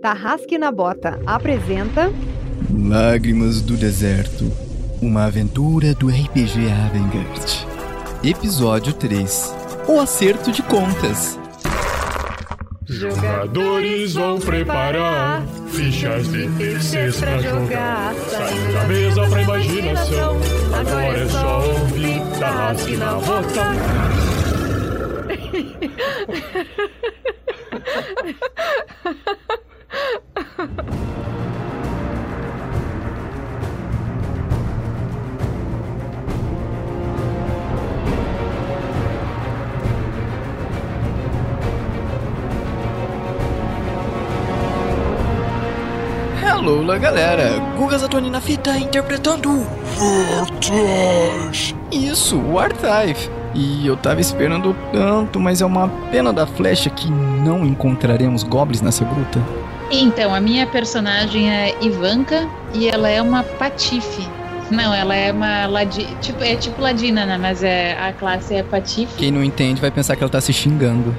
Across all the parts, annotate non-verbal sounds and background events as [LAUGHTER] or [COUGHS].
Tarrasque na Bota apresenta Lágrimas do Deserto Uma aventura do RPG Avengard Episódio 3 O Acerto de Contas Jogadores vão preparar fichas difíceis pra jogar. Saindo da mesa pra imaginação. Agora é só ouvir Tarrasque na Bota. [LAUGHS] Hello lá galera, Guga Zatoni na fita interpretando Fortes. Isso, o Archive E eu tava esperando tanto, mas é uma pena da flecha que não encontraremos goblins nessa gruta Então, a minha personagem é Ivanka e ela é uma patife. Não, ela é uma ladi... tipo, é tipo ladina, né? Mas é a classe é patife. Quem não entende vai pensar que ela tá se xingando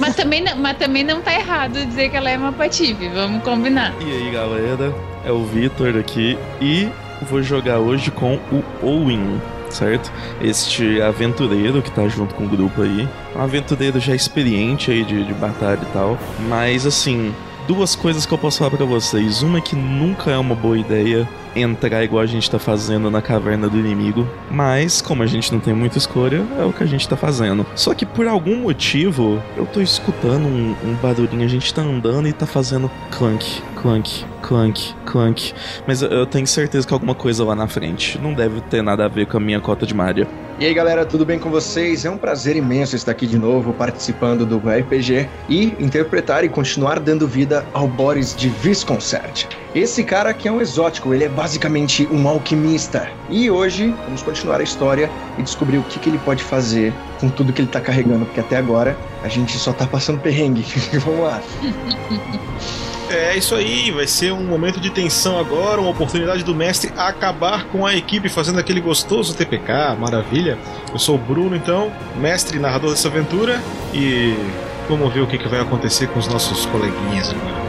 Mas também, não- mas também não tá errado dizer que ela é uma patife, vamos combinar. E aí galera, é o Vitor aqui e vou jogar hoje com o Owen, certo? Este aventureiro que tá junto com o grupo aí. Um aventureiro já experiente aí de, de batalha e tal. Mas assim, duas coisas que eu posso falar pra vocês. Uma é que nunca é uma boa ideia entrar igual a gente tá fazendo na caverna do inimigo. Mas, como a gente não tem muita escolha, é o que a gente tá fazendo. Só que por algum motivo, eu tô escutando um, um barulhinho. A gente tá andando e tá fazendo clunk, clunk, clunk, clunk. Mas eu- tenho certeza que alguma coisa lá na frente. Não deve ter nada a ver com a minha cota de malha. E aí galera, tudo bem com vocês? É um prazer imenso estar aqui de novo participando do RPG e interpretar e continuar dando vida ao Boris de Visconcert. Esse cara aqui é um exótico, ele é basicamente um alquimista. E hoje vamos continuar a história e descobrir o que, que ele pode fazer com tudo que ele tá carregando, porque até agora a gente só tá passando perrengue. [LAUGHS] vamos lá. É isso aí, vai ser um momento de tensão agora, uma oportunidade do mestre acabar com a equipe fazendo aquele gostoso TPK, maravilha. Eu sou o Bruno, então, mestre narrador dessa aventura, e vamos ver o que, que vai acontecer com os nossos coleguinhas agora.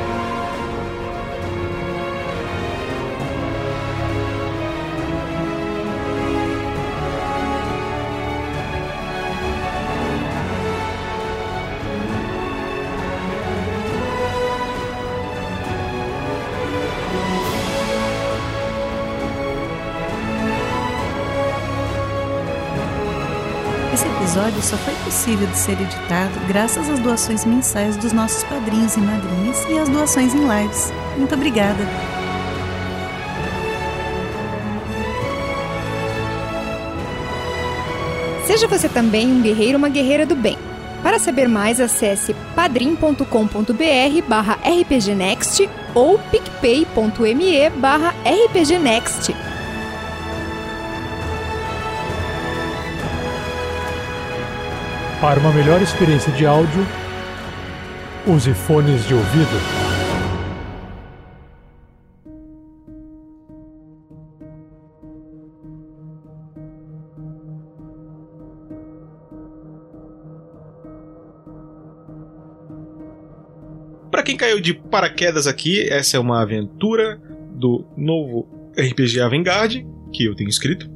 Episódio só foi possível de ser editado graças às doações mensais dos nossos padrinhos e madrinhas e às doações em lives. Muito obrigada! Seja você também um guerreiro ou uma guerreira do bem. Para saber mais, acesse padrim.com.br barra rpgnext ou picpay.me barra rpgnext. Para uma melhor experiência de áudio, use fones de ouvido. Para quem caiu de paraquedas aqui, essa é uma aventura do novo RPG Avengard, que eu tenho escrito.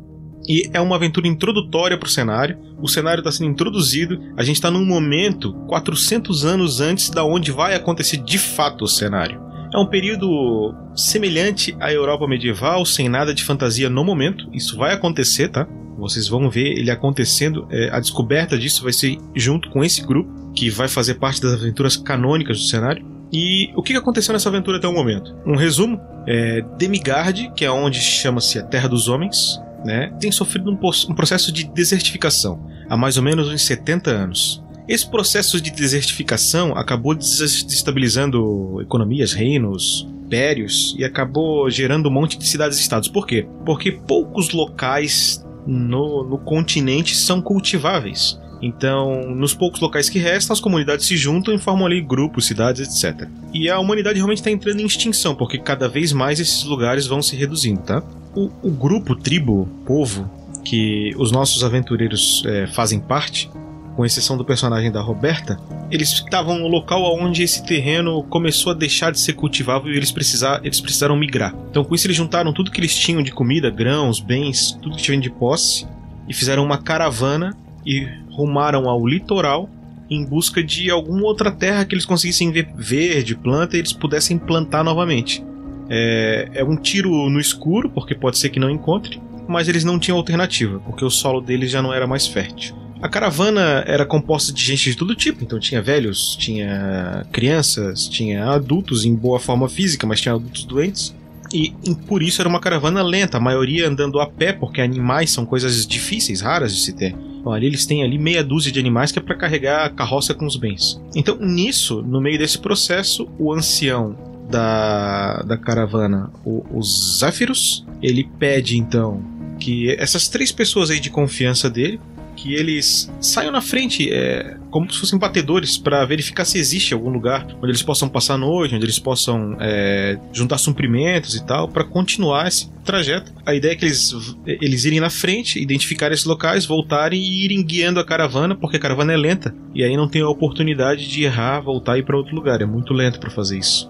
E é uma aventura introdutória para o cenário. O cenário está sendo introduzido. A gente está num momento 400 anos antes da onde vai acontecer de fato o cenário. É um período semelhante à Europa medieval, sem nada de fantasia no momento. Isso vai acontecer, tá? Vocês vão ver ele acontecendo. É, a descoberta disso vai ser junto com esse grupo, que vai fazer parte das aventuras canônicas do cenário. E o que aconteceu nessa aventura até o momento? Um resumo: é, Demigard, que é onde chama-se a Terra dos Homens, né, tem sofrido um, processo de desertificação há mais ou menos uns 70 anos. Esse processo de desertificação acabou des- desestabilizando economias, reinos, impérios e acabou gerando um monte de cidades-estados. Por quê? Porque poucos locais no, no continente são cultiváveis. Então, nos poucos locais que restam, as comunidades se juntam e formam ali grupos, cidades, etc. E a humanidade realmente está entrando em extinção, porque cada vez mais esses lugares vão se reduzindo, tá? O, o grupo, tribo, povo, que os nossos aventureiros eh, fazem parte, com exceção do personagem da Roberta, eles estavam no local onde esse terreno começou a deixar de ser cultivável e eles, precisar, eles precisaram migrar. Então, com isso, eles juntaram tudo que eles tinham de comida, grãos, bens, tudo que tinham de posse e fizeram uma caravana e rumaram ao litoral em busca de alguma outra terra que eles conseguissem ver verde, planta e eles pudessem plantar novamente. É, é um tiro no escuro, porque pode ser que não encontre, mas eles não tinham alternativa, porque o solo deles já não era mais fértil. A caravana era composta de gente de todo tipo, então tinha velhos, tinha crianças, tinha adultos em boa forma física, mas tinha adultos doentes. E, e por isso era uma caravana lenta, a maioria andando a pé, porque animais são coisas difíceis, raras de se ter. Ali eles têm ali meia dúzia de animais que é para carregar a carroça com os bens. Então, nisso, no meio desse processo, o ancião da, da caravana, o, o ele pede então que essas três pessoas aí de confiança dele, que eles saiam na frente é, como se fossem batedores para verificar se existe algum lugar onde eles possam passar a noite, onde eles possam é, juntar suprimentos e tal, para continuar esse trajeto. A ideia é que eles, eles irem na frente, identificar esses locais, voltarem e irem guiando a caravana, porque a caravana é lenta e aí não tem a oportunidade de errar, voltar e ir para outro lugar. É muito lento para fazer isso.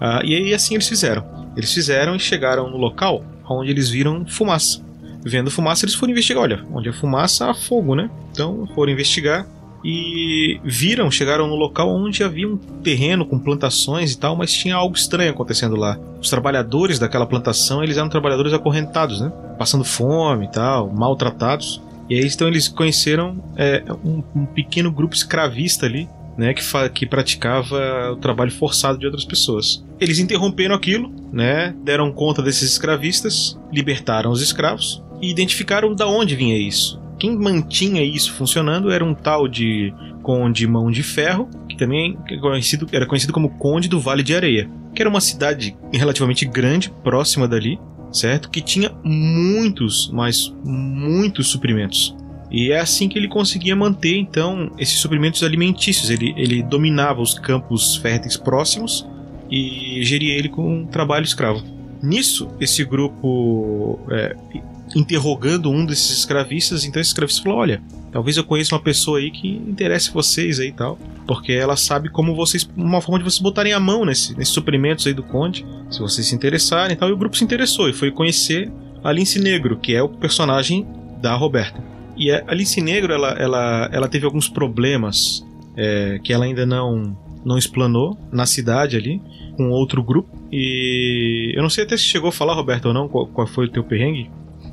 Ah, e aí assim eles fizeram. Eles fizeram e chegaram no local onde eles viram fumaça vendo fumaça, eles foram investigar. Olha, onde é fumaça, há fogo, né? Então foram investigar e viram, chegaram no local onde havia um terreno com plantações e tal, mas tinha algo estranho acontecendo lá. Os trabalhadores daquela plantação, eles eram trabalhadores acorrentados, né? Passando fome e tal, maltratados. E aí então eles conheceram é, um, um pequeno grupo escravista ali né, que, que praticava o trabalho forçado de outras pessoas. Eles interromperam aquilo, né, deram conta desses escravistas, libertaram os escravos e identificaram da onde vinha isso. Quem mantinha isso funcionando era um tal de Conde Mão de Ferro, que também é conhecido, era conhecido como Conde do Vale de Areia, que era uma cidade relativamente grande, próxima dali, certo? Que tinha muitos, mas muitos suprimentos. E é assim que ele conseguia manter então esses suprimentos alimentícios. Ele, ele dominava os campos férteis próximos e geria ele com um trabalho escravo. Nisso, esse grupo é, interrogando um desses escravistas, então esse escravista falou: Olha, talvez eu conheça uma pessoa aí que interesse vocês aí e tal, porque ela sabe como vocês, uma forma de vocês botarem a mão nesse, nesses suprimentos aí do conde, se vocês se interessarem e tal. E o grupo se interessou e foi conhecer a Lince Negro, que é o personagem da Roberta. E a Alice Negro, ela, ela, ela teve alguns problemas é, que ela ainda não, não explanou na cidade ali, com outro grupo. E eu não sei até se chegou a falar, Roberto, ou não, qual, qual foi o teu perrengue.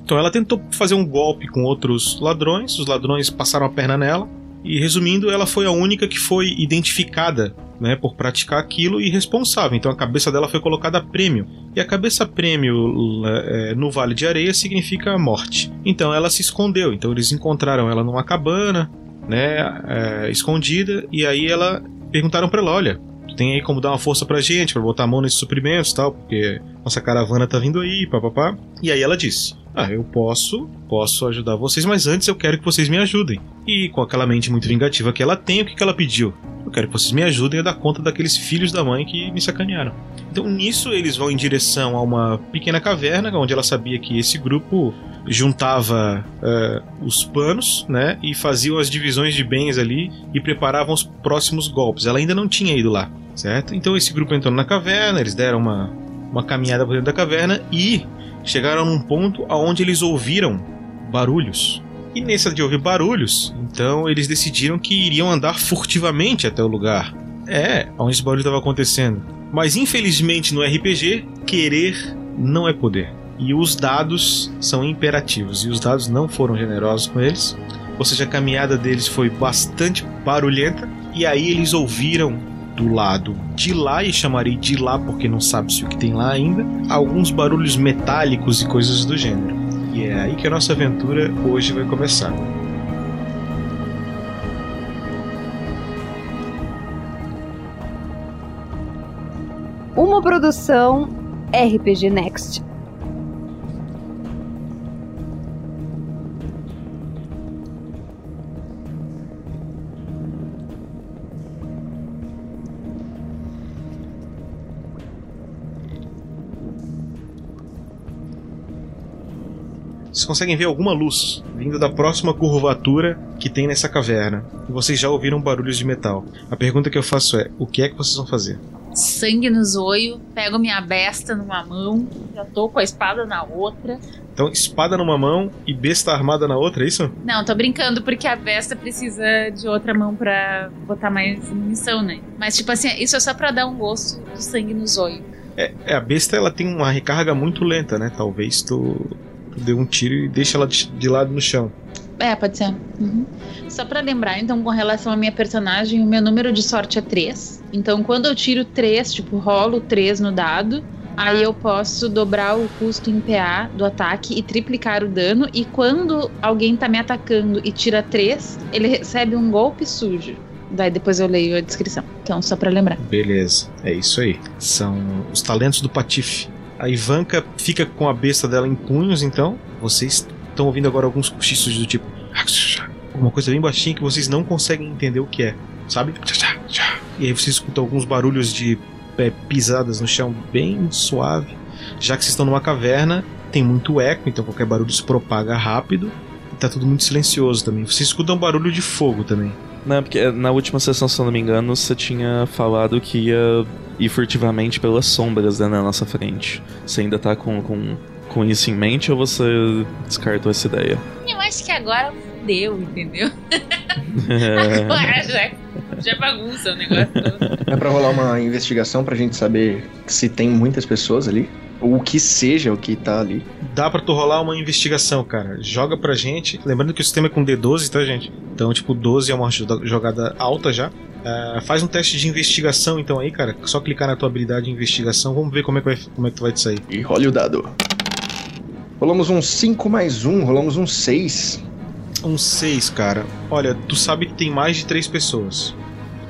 Então ela tentou fazer um golpe com outros ladrões, os ladrões passaram a perna nela. E resumindo, ela foi a única que foi identificada né, por praticar aquilo e responsável. Então a cabeça dela foi colocada a prêmio. E a cabeça prêmio é, no Vale de Areia significa morte. Então ela se escondeu. Então eles encontraram ela numa cabana, né, é, escondida. E aí ela perguntaram para ela, olha, tem aí como dar uma força pra gente, para botar a mão nesses suprimentos, tal, porque nossa caravana tá vindo aí, papapá. E aí ela disse: ah, eu posso, posso ajudar vocês, mas antes eu quero que vocês me ajudem. E com aquela mente muito vingativa que ela tem, o que, que ela pediu? Eu quero que vocês me ajudem a dar conta daqueles filhos da mãe que me sacanearam. Então nisso eles vão em direção a uma pequena caverna, onde ela sabia que esse grupo juntava uh, os panos, né, e faziam as divisões de bens ali e preparavam os próximos golpes. Ela ainda não tinha ido lá, certo? Então esse grupo entrou na caverna, eles deram uma, uma caminhada por dentro da caverna e chegaram num ponto aonde eles ouviram barulhos. E nessa de ouvir barulhos, então eles decidiram que iriam andar furtivamente até o lugar. É, onde esse barulho estava acontecendo. Mas infelizmente no RPG, querer não é poder. E os dados são imperativos. E os dados não foram generosos com eles. Ou seja, a caminhada deles foi bastante barulhenta. E aí eles ouviram do lado de lá, e chamarei de lá porque não sabe-se o que tem lá ainda, alguns barulhos metálicos e coisas do gênero. E é aí que a nossa aventura hoje vai começar. Uma produção RPG Next. Vocês conseguem ver alguma luz vindo da próxima curvatura que tem nessa caverna. E vocês já ouviram barulhos de metal. A pergunta que eu faço é: o que é que vocês vão fazer? Sangue no zoio, pego minha besta numa mão, já tô com a espada na outra. Então, espada numa mão e besta armada na outra, é isso? Não, tô brincando porque a besta precisa de outra mão pra botar mais munição, né? Mas, tipo assim, isso é só pra dar um gosto de sangue no zoio. É, é, a besta ela tem uma recarga muito lenta, né? Talvez tu, dê um tiro e deixa ela de, lado no chão. É, pode ser. Uhum. Só pra lembrar, então, com relação à minha personagem, o meu número de sorte é 3. Então, quando eu tiro 3, tipo, rolo 3 no dado, aí eu posso dobrar o custo em PA do ataque e triplicar o dano. E quando alguém tá me atacando e tira 3, ele recebe um golpe sujo. Daí depois eu leio a descrição. Então, só pra lembrar. Beleza, é isso aí. São os talentos do Patife. A Ivanka fica com a besta dela em punhos, então. Vocês estão ouvindo agora alguns cochichos do tipo. Alguma coisa bem baixinha que vocês não conseguem entender o que é, sabe? E aí vocês escutam alguns barulhos de é, pisadas no chão bem suave. Já que vocês estão numa caverna, tem muito eco, então qualquer barulho se propaga rápido. E tá tudo muito silencioso também. Vocês escutam barulho de fogo também. Não, porque na última sessão, se eu não me engano, você tinha falado que ia ir furtivamente pelas sombras né, na nossa frente. Você ainda tá com, com, com isso em mente ou você descartou essa ideia? Eu acho que agora deu, entendeu? É. [LAUGHS] Agora já, já bagunça o negócio todo. É pra rolar uma investigação pra gente saber se tem muitas pessoas ali. Ou o que seja o que tá ali. Dá pra tu rolar uma investigação, cara. Joga pra gente. Lembrando que o sistema é com D12, tá, gente? Então, tipo, 12 é uma jogada alta já. Uh, faz um teste de investigação, então, aí, cara. Só clicar na tua habilidade de investigação. Vamos ver como é que, vai, como é que tu vai te sair. E role o dado. Rolamos um 5 mais 1, rolamos um 6. Um 6, cara. Olha, tu sabe que tem mais de 3 pessoas.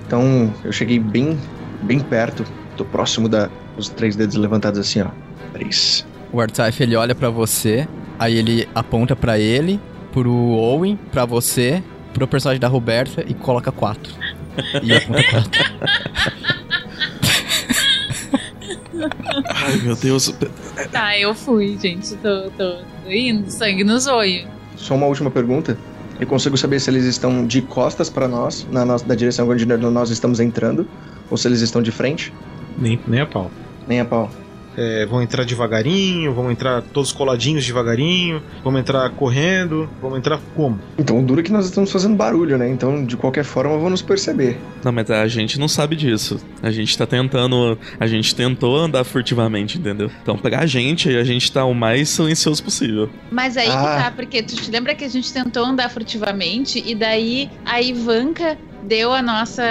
Então eu cheguei bem, bem perto. Tô próximo da, dos três dedos levantados assim, ó. Três. O Artif ele olha pra você, aí ele aponta pra ele, pro Owen, pra você, pro personagem da Roberta e coloca quatro. Ai, meu Deus. Tá, eu fui, gente. Tô, tô, tô indo, sangue no zoio. Só uma última pergunta. Eu consigo saber se eles estão de costas pra nós, na nossa, da direção onde nós estamos entrando, ou se eles estão de frente. Nem, nem a pau. Nem a pau. É, vão entrar devagarinho, vão entrar todos coladinhos devagarinho, vamos entrar correndo, vamos entrar como? Então o duro é que nós estamos fazendo barulho, né? Então de qualquer forma vão nos perceber. Não, mas a gente não sabe disso. A gente tá tentando. A gente tentou andar furtivamente, entendeu? Então, pra gente, a gente tá o mais silencioso possível. Mas aí que Ah. tá, porque tu te lembra que a gente tentou andar furtivamente e daí a Ivanka deu a nossa,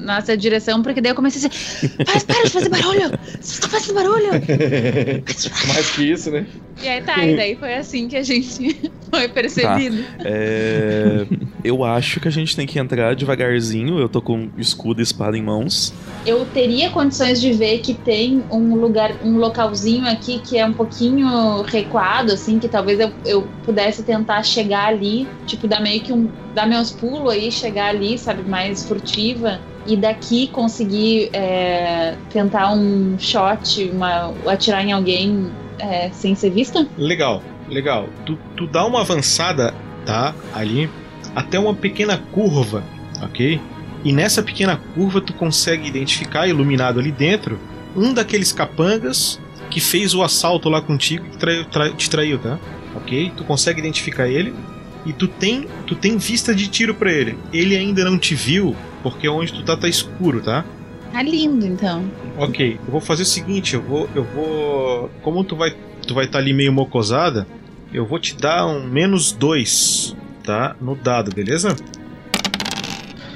nossa direção, porque daí eu comecei a dizer: para, de fazer barulho! Você tá fazendo barulho! [LAUGHS] Mais que isso, né? E aí tá, e daí foi assim que a gente [LAUGHS] foi percebido. É. eu acho que a gente tem que entrar devagarzinho. Eu tô com escudo e espada em mãos. Eu teria condições de ver que tem um lugar, um localzinho aqui que é um pouquinho recuado, assim, que talvez eu, eu pudesse tentar chegar ali, tipo, dar meio que um. dar meus pulos aí, chegar ali, sabe, mais furtiva. E daqui conseguir é, tentar um shot, uma, atirar em alguém é, sem ser vista? Legal, legal. Tu, tu dá uma avançada, tá? Ali, até uma pequena curva, ok? E nessa pequena curva tu consegue identificar, iluminado ali dentro, um daqueles capangas que fez o assalto lá contigo e te traiu, tá? Ok? Tu consegue identificar ele e tu tem, tu tem vista de tiro pra ele. Ele ainda não te viu porque onde tu tá tá escuro, tá? Tá lindo, então. Ok, eu vou fazer o seguinte, eu vou. Eu vou. Como tu vai. Tu vai estar ali meio mocosada, eu vou te dar um menos dois, tá? No dado, beleza?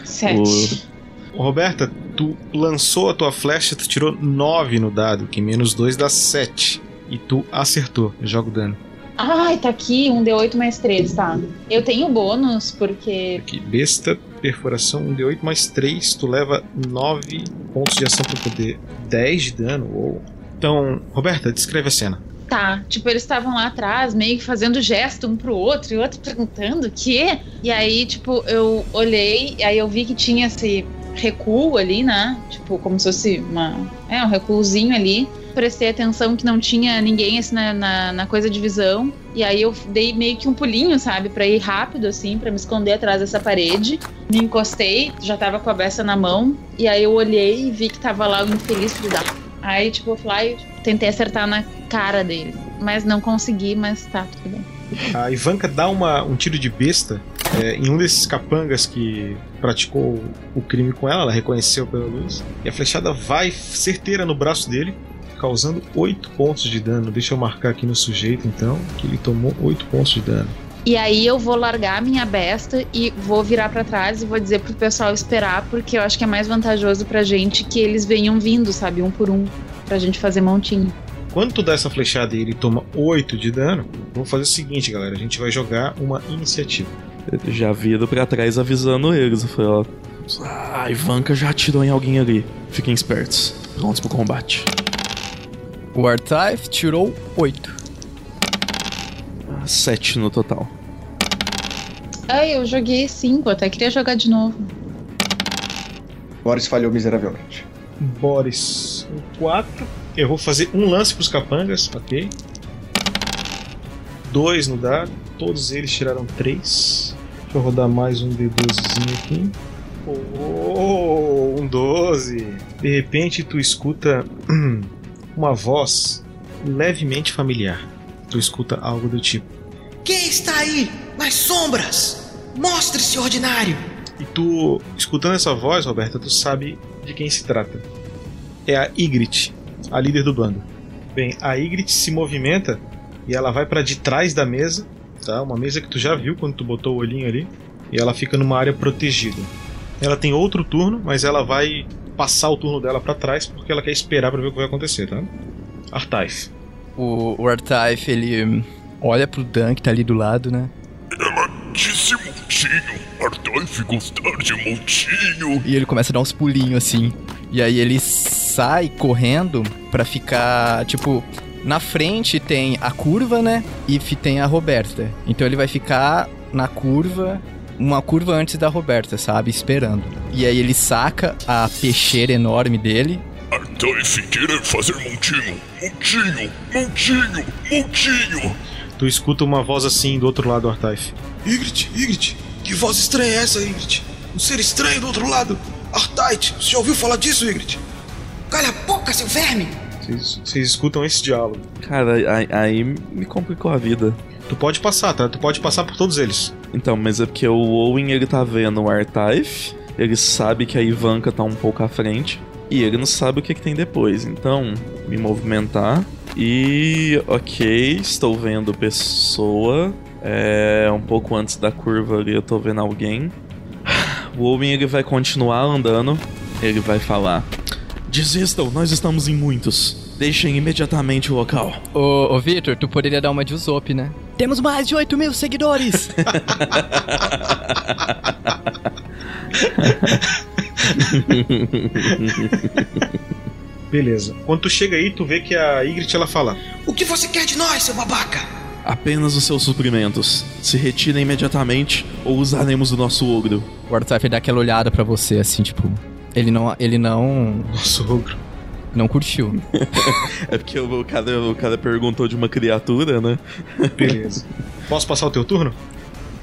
Sete. Ô, Roberta, tu lançou a tua flecha, tu tirou 9 no dado, que menos 2 dá 7. E tu acertou. Eu jogo dano. Ai, tá aqui, um D8 mais 3, tá. Eu tenho bônus, porque Aqui, besta, perfuração, 1d8 mais 3, tu leva 9 pontos de ação pra poder 10 de dano. Ou... Então, Roberta, descreve a cena. Tá, tipo, eles estavam lá atrás, meio que fazendo gesto um pro outro, e o outro perguntando o quê? E aí, tipo, eu olhei, e aí eu vi que tinha esse recuo ali, né? Tipo, como se fosse uma. É, um recuozinho ali. prestei atenção que não tinha ninguém assim na, na, na, coisa de visão. E aí eu dei meio que um pulinho, sabe? Pra ir rápido, assim, pra me esconder atrás dessa parede. Me encostei, já tava com a beça na mão. E aí eu olhei e vi que tava lá o infeliz filho da. Aí, tipo, eu tentei acertar na cara dele. Mas não consegui, mas tá, tudo bem. A Ivanka dá uma, um tiro de besta é, em um desses capangas que praticou o crime com ela, ela reconheceu pela luz, e a flechada vai certeira no braço dele, causando 8 pontos de dano. Deixa eu marcar aqui no sujeito então, que ele tomou 8 pontos de dano. E aí eu vou largar a minha besta e vou virar para trás e vou dizer pro pessoal esperar, porque eu acho que é mais vantajoso pra gente que eles venham vindo, sabe, um por um, pra gente fazer montinho. Quando tu dá essa flechada e ele toma 8 de dano, vamos fazer o seguinte, galera. A gente vai jogar uma iniciativa. Eu já viro pra trás avisando eles. Eu falei, ó. Ah, Ivanka já atirou em alguém ali. Fiquem espertos. Prontos pro combate. O Artaif tirou 8. 7 no total. Ai, eu joguei 5, até queria jogar de novo. Boris falhou miseravelmente. Boris, 4. Eu vou fazer um lance pros capangas, ok? Dois no dado. Todos eles tiraram 3. Deixa eu rodar mais um D12zinho aqui. Oh, um 12. De repente tu escuta [CLEARS THROAT] uma voz levemente familiar. Tu escuta algo do tipo: Quem está aí? Nas sombras! Mostre-se, ordinário! E tu, escutando essa voz, Roberta, tu sabe de quem se trata. É a Ygritte, a líder do bando. Bem, a Ygritte se movimenta e ela vai para de trás da mesa, tá? Uma mesa que tu já viu quando tu botou o olhinho ali, e ela fica numa área protegida. Ela tem outro turno, mas ela vai passar o turno dela para trás porque ela quer esperar para ver o que vai acontecer, tá? Artaif. O, o Artaif, ele olha pro Dan que tá ali do lado, né? Ela disse montinho. Artaif gostar de montinho. E ele começa a dar uns pulinhos assim. E aí ele sai correndo para ficar, tipo, na frente tem a curva, né? E tem a Roberta. Então ele vai ficar na curva, uma curva antes da Roberta, sabe? Esperando. E aí ele saca a peixeira enorme dele. Artaif querer fazer montinho, montinho, montinho, montinho. Tu escuta uma voz assim do outro lado do Artaif. Ygritte, Ygritte, que voz estranha é essa, Ygritte? Um ser estranho do outro lado. Artait, você já ouviu falar disso, Ygritte? Cala a boca, seu verme! Vocês escutam esse diálogo. Cara, aí, aí, me complicou a vida. Tu pode passar, tá? Tu pode passar por todos eles. Então, mas é porque o Owen ele tá vendo o Artaif, ele sabe que a Ivanka tá um pouco à frente, e ele não sabe o que, que tem depois. Então, me movimentar. E, ok, estou vendo pessoa. É, um pouco antes da curva ali eu tô vendo alguém. [SIGHS] O Owen ele vai continuar andando. Ele vai falar: Desistam, nós estamos em muitos. Deixem imediatamente o local. Ô, ô Victor, tu poderia dar uma de Usopp, né? Temos mais de 8 mil seguidores! [LAUGHS] Beleza. Quando tu chega aí, tu vê que a Ygritte ela fala: O que você quer de nós, seu babaca? Apenas os seus suprimentos. Se retirem imediatamente ou usaremos o nosso ogro. O Arthur dá aquela olhada para você, assim, tipo. Ele não. Ele não. Nosso ogro. Não curtiu. [LAUGHS] é porque o cara, o cara perguntou de uma criatura, né? Beleza. Posso passar o teu turno?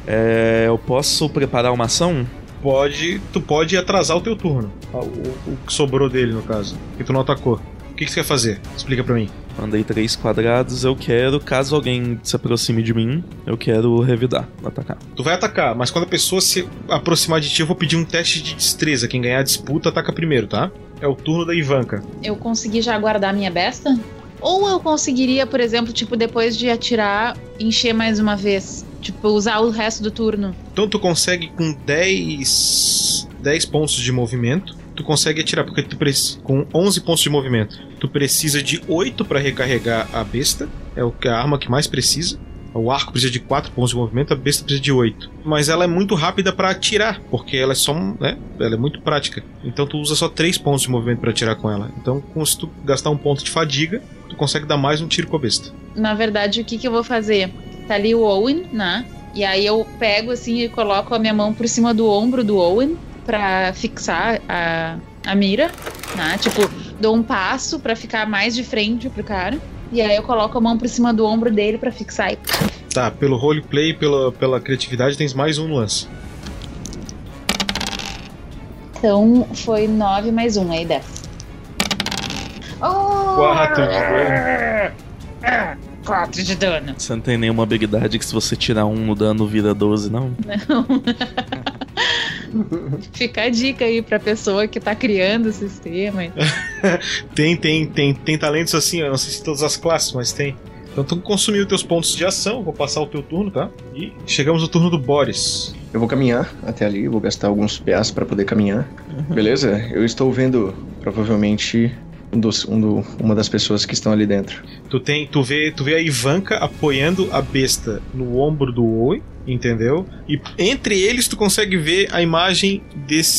É, eu posso preparar uma ação? Pode. Tu pode atrasar o teu turno. O, o que sobrou dele, no caso. Que tu não atacou. O que, que você quer fazer? Explica pra mim. Andei três quadrados, eu quero, caso alguém se aproxime de mim, eu quero revidar, atacar. Tu vai atacar, mas quando a pessoa se aproximar de ti, eu vou pedir um teste de destreza. Quem ganhar a disputa ataca primeiro, tá? É o turno da Ivanka. Eu consegui já guardar minha besta? Ou eu conseguiria, por exemplo, tipo, depois de atirar, encher mais uma vez? Tipo, usar o resto do turno? Então tu consegue com 10, 10 pontos de movimento tu consegue atirar, porque tu com 11 pontos de movimento, tu precisa de 8 para recarregar a besta, é o que a arma que mais precisa. O arco precisa de 4 pontos de movimento, a besta precisa de 8. Mas ela é muito rápida para atirar, porque ela é só, né, ela é muito prática. Então tu usa só 3 pontos de movimento para atirar com ela. Então, se tu gastar um ponto de fadiga, tu consegue dar mais um tiro com a besta. Na verdade, o que que eu vou fazer? Tá ali o Owen, né? E aí eu pego assim e coloco a minha mão por cima do ombro do Owen para fixar a, a mira. Tá? Tipo, dou um passo pra ficar mais de frente pro cara. E aí eu coloco a mão por cima do ombro dele pra fixar e Tá, pelo roleplay, pela, pela criatividade, tens mais um no lance. Então foi 9 mais 1, aí 10. Oh! Quatro de dano. 4 de dano. Você não tem nenhuma habilidade que se você tirar um no dano vira 12, não? Não. [LAUGHS] [LAUGHS] Fica a dica aí pra pessoa que tá criando o sistema. [LAUGHS] Tem, tem, tem, tem talentos assim, eu não sei se todas as classes, mas tem. Então tu consumiu teus pontos de ação, vou passar o teu turno, tá? E chegamos no turno do Boris. Eu vou caminhar até ali, vou gastar alguns PAs pra poder caminhar. Beleza? Eu estou vendo provavelmente dos, um do- uma das pessoas que estão ali dentro. Tu tem, tu vê, tu vê a Ivanka apoiando a besta no ombro do Oi, entendeu? E entre eles tu consegue ver a imagem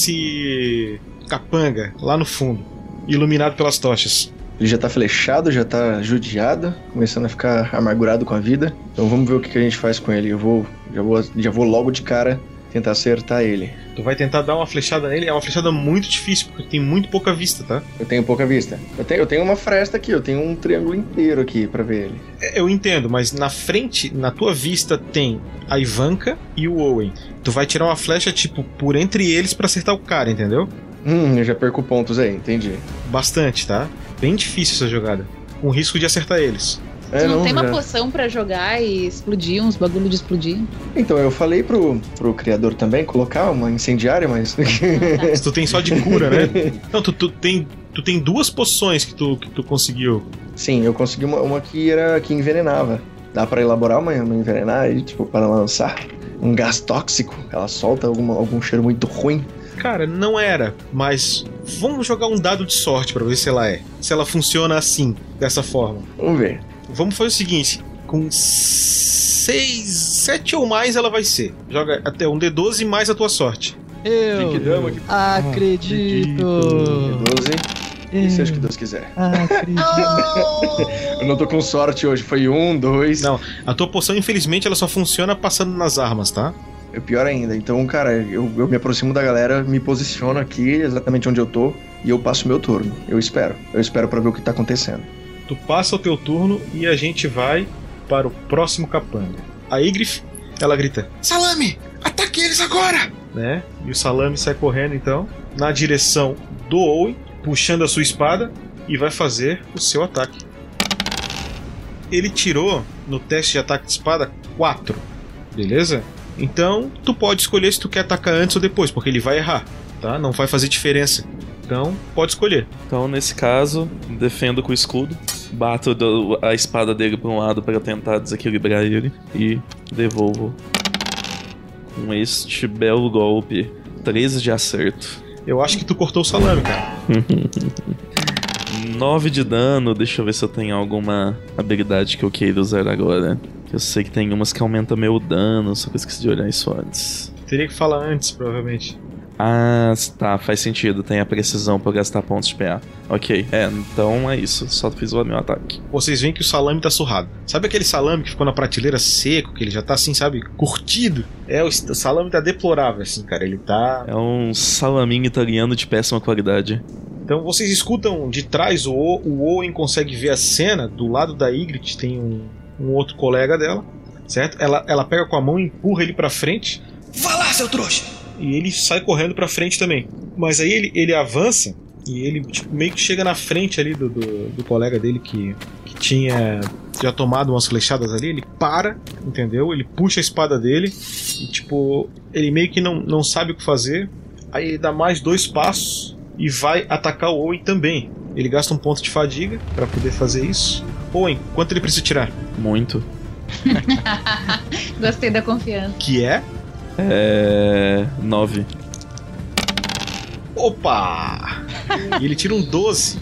desse capanga lá no fundo, iluminado pelas tochas. Ele já tá flechado, já tá judiado, começando a ficar amargurado com a vida. Então vamos ver o que, que a gente faz com ele. Eu vou já, vou. já vou logo de cara tentar acertar ele. Tu vai tentar dar uma flechada nele, é uma flechada muito difícil, porque tem muito pouca vista, tá? Eu tenho pouca vista. Eu tenho, eu tenho uma fresta aqui, eu tenho um triângulo inteiro aqui pra ver ele. É, Eu entendo, mas na frente, na tua vista, tem a Ivanka e o Owen. Tu vai tirar uma flecha, tipo, por entre eles pra acertar o cara, entendeu? Hum, eu já perco pontos aí, entendi. Bastante, tá? Bem difícil essa jogada. Com risco de acertar eles. É, tu não, tem uma já- poção pra jogar e explodir, uns bagulho de explodir? Então, eu falei pro, pro criador também colocar uma incendiária, mas. [LAUGHS] Mas tu tem só de cura, né? [LAUGHS] Não, tu, tu tem, tu tem duas poções que tu, que tu conseguiu. Sim, eu consegui uma, uma que era que envenenava. Dá pra elaborar uma, uma envenenar e, tipo, para lançar um gás tóxico. Ela solta alguma, algum cheiro muito ruim. Cara, não era, mas vamos jogar um dado de sorte pra ver se ela é. Se ela funciona assim, dessa forma. Vamos ver. Vamos fazer o seguinte: com seis, sete ou mais ela vai ser. Joga até um D12 mais a tua sorte. Eu Que dama, que- acredito. 12. E seja o que Deus quiser. [LAUGHS] Eu não tô com sorte hoje. Foi um, dois. Não, a tua poção, infelizmente, ela só funciona passando nas armas, tá? É pior ainda. Então, cara, eu, eu me aproximo da galera, me posiciono aqui exatamente onde eu tô e eu passo meu turno. Eu espero. Eu espero pra ver o que tá acontecendo. Tu passa o teu turno e a gente vai para o próximo capanga. A Igrif, ela grita, Salame! Ataque eles agora! né? E o Salame sai correndo então na direção do Owen, puxando a sua espada e vai fazer o seu ataque. Ele tirou no teste de ataque de espada 4, beleza? Então tu pode escolher se tu quer atacar antes ou depois, porque ele vai errar, tá? Não vai fazer diferença. Então pode escolher. Então, nesse caso, defendo com o escudo, bato a espada dele pra um lado para tentar desequilibrar ele e devolvo com este belo golpe. 13 de acerto. Eu acho que tu cortou o salame, cara. 9 de dano, deixa eu ver se eu tenho alguma habilidade que eu queira usar agora. Eu sei que tem umas que aumentam meu dano, só que eu esqueci de olhar isso antes. Teria que falar antes, provavelmente. Ah, tá, faz sentido, tem a precisão pra gastar pontos de PA. Ok, é, então é isso, só fiz o meu ataque. Vocês veem que o salame tá surrado. Sabe aquele salame que ficou na prateleira seco, que ele já tá assim, sabe, curtido? É, o o salame tá deplorável, assim, cara. Ele tá. É um salaminho italiano de péssima qualidade. Então vocês escutam de trás, o, O- o Owen consegue ver a cena. Do lado da Ygritte tem um, um outro colega dela, certo? Ela, ela pega com a mão e empurra ele pra frente. Vá lá, seu trouxa! E ele sai correndo pra frente também. Mas aí ele, ele avança e ele tipo, meio que chega na frente ali do, do, do colega dele que, que tinha já tomado umas flechadas ali. Ele para, entendeu? Ele puxa a espada dele e, tipo, ele meio que não, não sabe o que fazer. Aí ele dá mais dois passos e vai atacar o Owen também. Ele gasta um ponto de fadiga pra poder fazer isso. Owen, quanto ele precisa tirar? Muito. [LAUGHS] Gostei da confiança. Que é. É. 9. Opa! [LAUGHS] E ele tira um 12.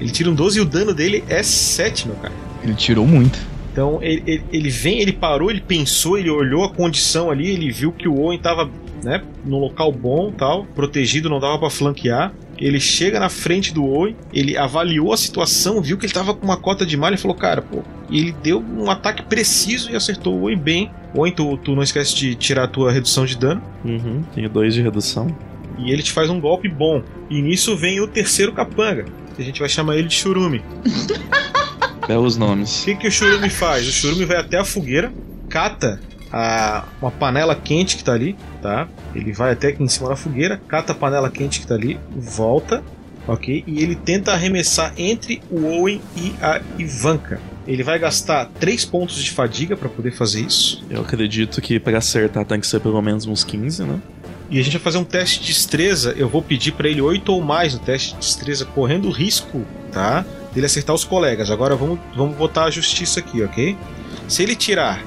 Ele tira um 12 e o dano dele é 7, meu cara. Ele tirou muito. Então ele, ele, ele vem, ele parou, ele pensou, ele olhou a condição ali, ele viu que o Owen tava né, no local bom, tal, protegido, não dava pra flanquear. Ele chega na frente do Owen, ele avaliou a situação, viu que ele tava com uma cota de malha e falou: Cara, pô. E ele deu um ataque preciso e acertou o Owen bem. Owen, tu, tu não esquece de tirar a tua redução de dano. Uhum, tenho 2 de redução. E ele te faz um golpe bom. E nisso vem o terceiro capanga. Que a gente vai chamar ele de Churume. [LAUGHS] Belos O nomes. que, que o Churume faz? O Churume vai até a fogueira, cata a, uma panela quente que tá ali, tá? Ele vai até aqui em cima da fogueira, cata a panela quente que tá ali, volta, ok? E ele tenta arremessar entre o Owen e a Ivanka. Ele vai gastar 3 pontos de fadiga para poder fazer isso. Eu acredito que pra acertar tem que ser pelo menos uns 15, né? E a gente vai fazer um teste de destreza. Eu vou pedir para ele 8 ou mais no teste de destreza, correndo o risco, tá? Dele acertar os colegas. Agora vamos, vamos botar a justiça aqui, ok? Se ele tirar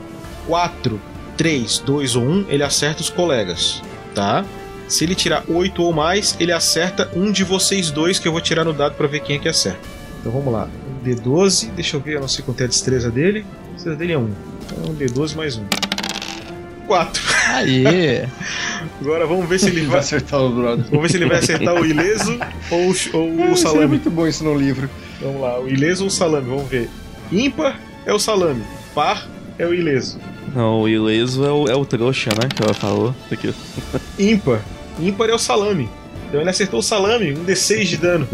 4, 3, 2 ou 1, ele acerta os colegas, tá? Se ele tirar 8 ou mais, ele acerta um de vocês dois que eu vou tirar no dado para ver quem é que acerta. Então vamos lá. Um D12, deixa eu ver, eu não sei quanto é a destreza dele. A destreza dele é 1. Então um D12 mais 1. 4. Aê! [LAUGHS] Agora vamos ver se ele Vai vai. acertar o brother. Vamos ver se ele vai acertar o [LAUGHS] ileso ou, o ou o Seria salame. muito bom isso no livro. Vamos lá, o ileso ou o salame, vamos ver. Ímpar é o salame, par é o ileso. Não, o ileso é o, é o trouxa, né? Que ela falou. Aqui. Ímpar, ímpar é o salame. Então ele acertou o salame, um D6 de dano.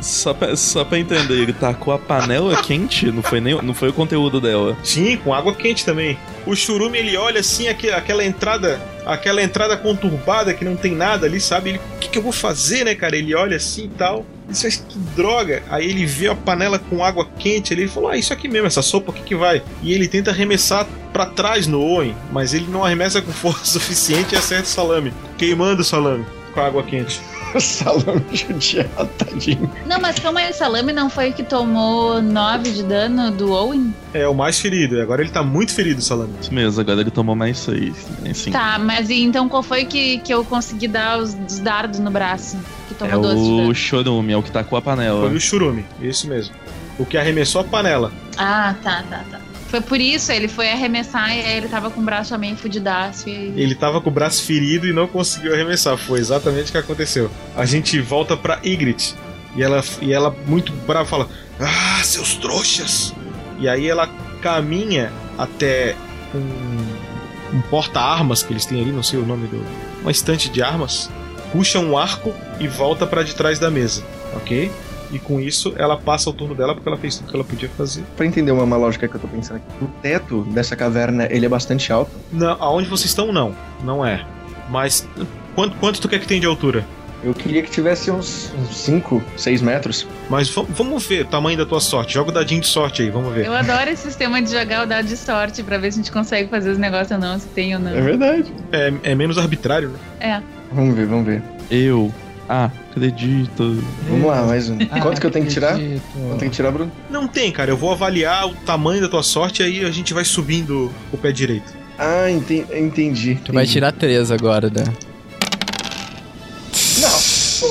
Só pra, só pra entender, ele tacou a panela quente, não foi, nem, não foi o conteúdo dela. Sim, com água quente também. O churume ele olha assim aque- aquela entrada, aquela entrada conturbada que não tem nada ali, sabe? Ele, o que, que eu vou fazer, né, cara? Ele olha assim e tal. Isso é que droga. Aí ele vê a panela com água quente ali, ele falou: "Ah, isso aqui mesmo, essa sopa, o que que vai?" E ele tenta arremessar pra trás no Owen, mas ele não arremessa com força [LAUGHS] suficiente e acerta o salame, queimando o salame com a água quente. O [LAUGHS] salame judiado, tadinho. Não, mas calma aí, o salame não foi o que tomou 9 de dano do Owen? É o mais ferido. Agora ele tá muito ferido, o salame. Isso mesmo, agora ele tomou mais seis. né, Sim. Tá, mas e então qual foi que, que eu consegui dar os, os dardos no braço? Que tomou É 12 de o dano. chorume, é o que tacou a panela. Foi o churume, isso mesmo. O que arremessou a panela. Ah, tá, tá, tá. Foi por isso, ele foi arremessar e ele tava com o braço também fudidaço. E... Ele tava com o braço ferido e não conseguiu arremessar. Foi exatamente o que aconteceu. A gente volta pra Ygritte. E ela, e ela muito brava, fala: Ah, seus trouxas! E aí ela caminha até um, um porta-armas que eles têm ali, não sei o nome do. Uma estante de armas. Puxa um arco e volta pra de trás da mesa, ok? E com isso ela passa o turno dela porque ela fez tudo que ela podia fazer. Pra entender uma, uma lógica que eu tô pensando aqui. O teto dessa caverna, ele é bastante alto. Não, aonde vocês estão, não. Não é. Mas quanto, quanto tu quer que tem de altura? Eu queria que tivesse uns 5, 6 metros. Mas vamos ver o tamanho da tua sorte. Joga o dadinho de sorte aí, vamos ver. Eu adoro esse sistema de jogar o dado de sorte pra ver se a gente consegue fazer os negócios ou não, se tem ou não. É verdade. É, é menos arbitrário, né? É. Vamos ver, vamos ver. Eu acredito. Vamos lá, mais um. Quanto que eu tenho que tirar? Acredito. Quanto tem que tirar, Bruno? Não tem, cara. Eu vou avaliar o tamanho da tua sorte e aí a gente vai subindo o pé direito. Ah, enten- entendi. Tu vai tirar três agora, Dan.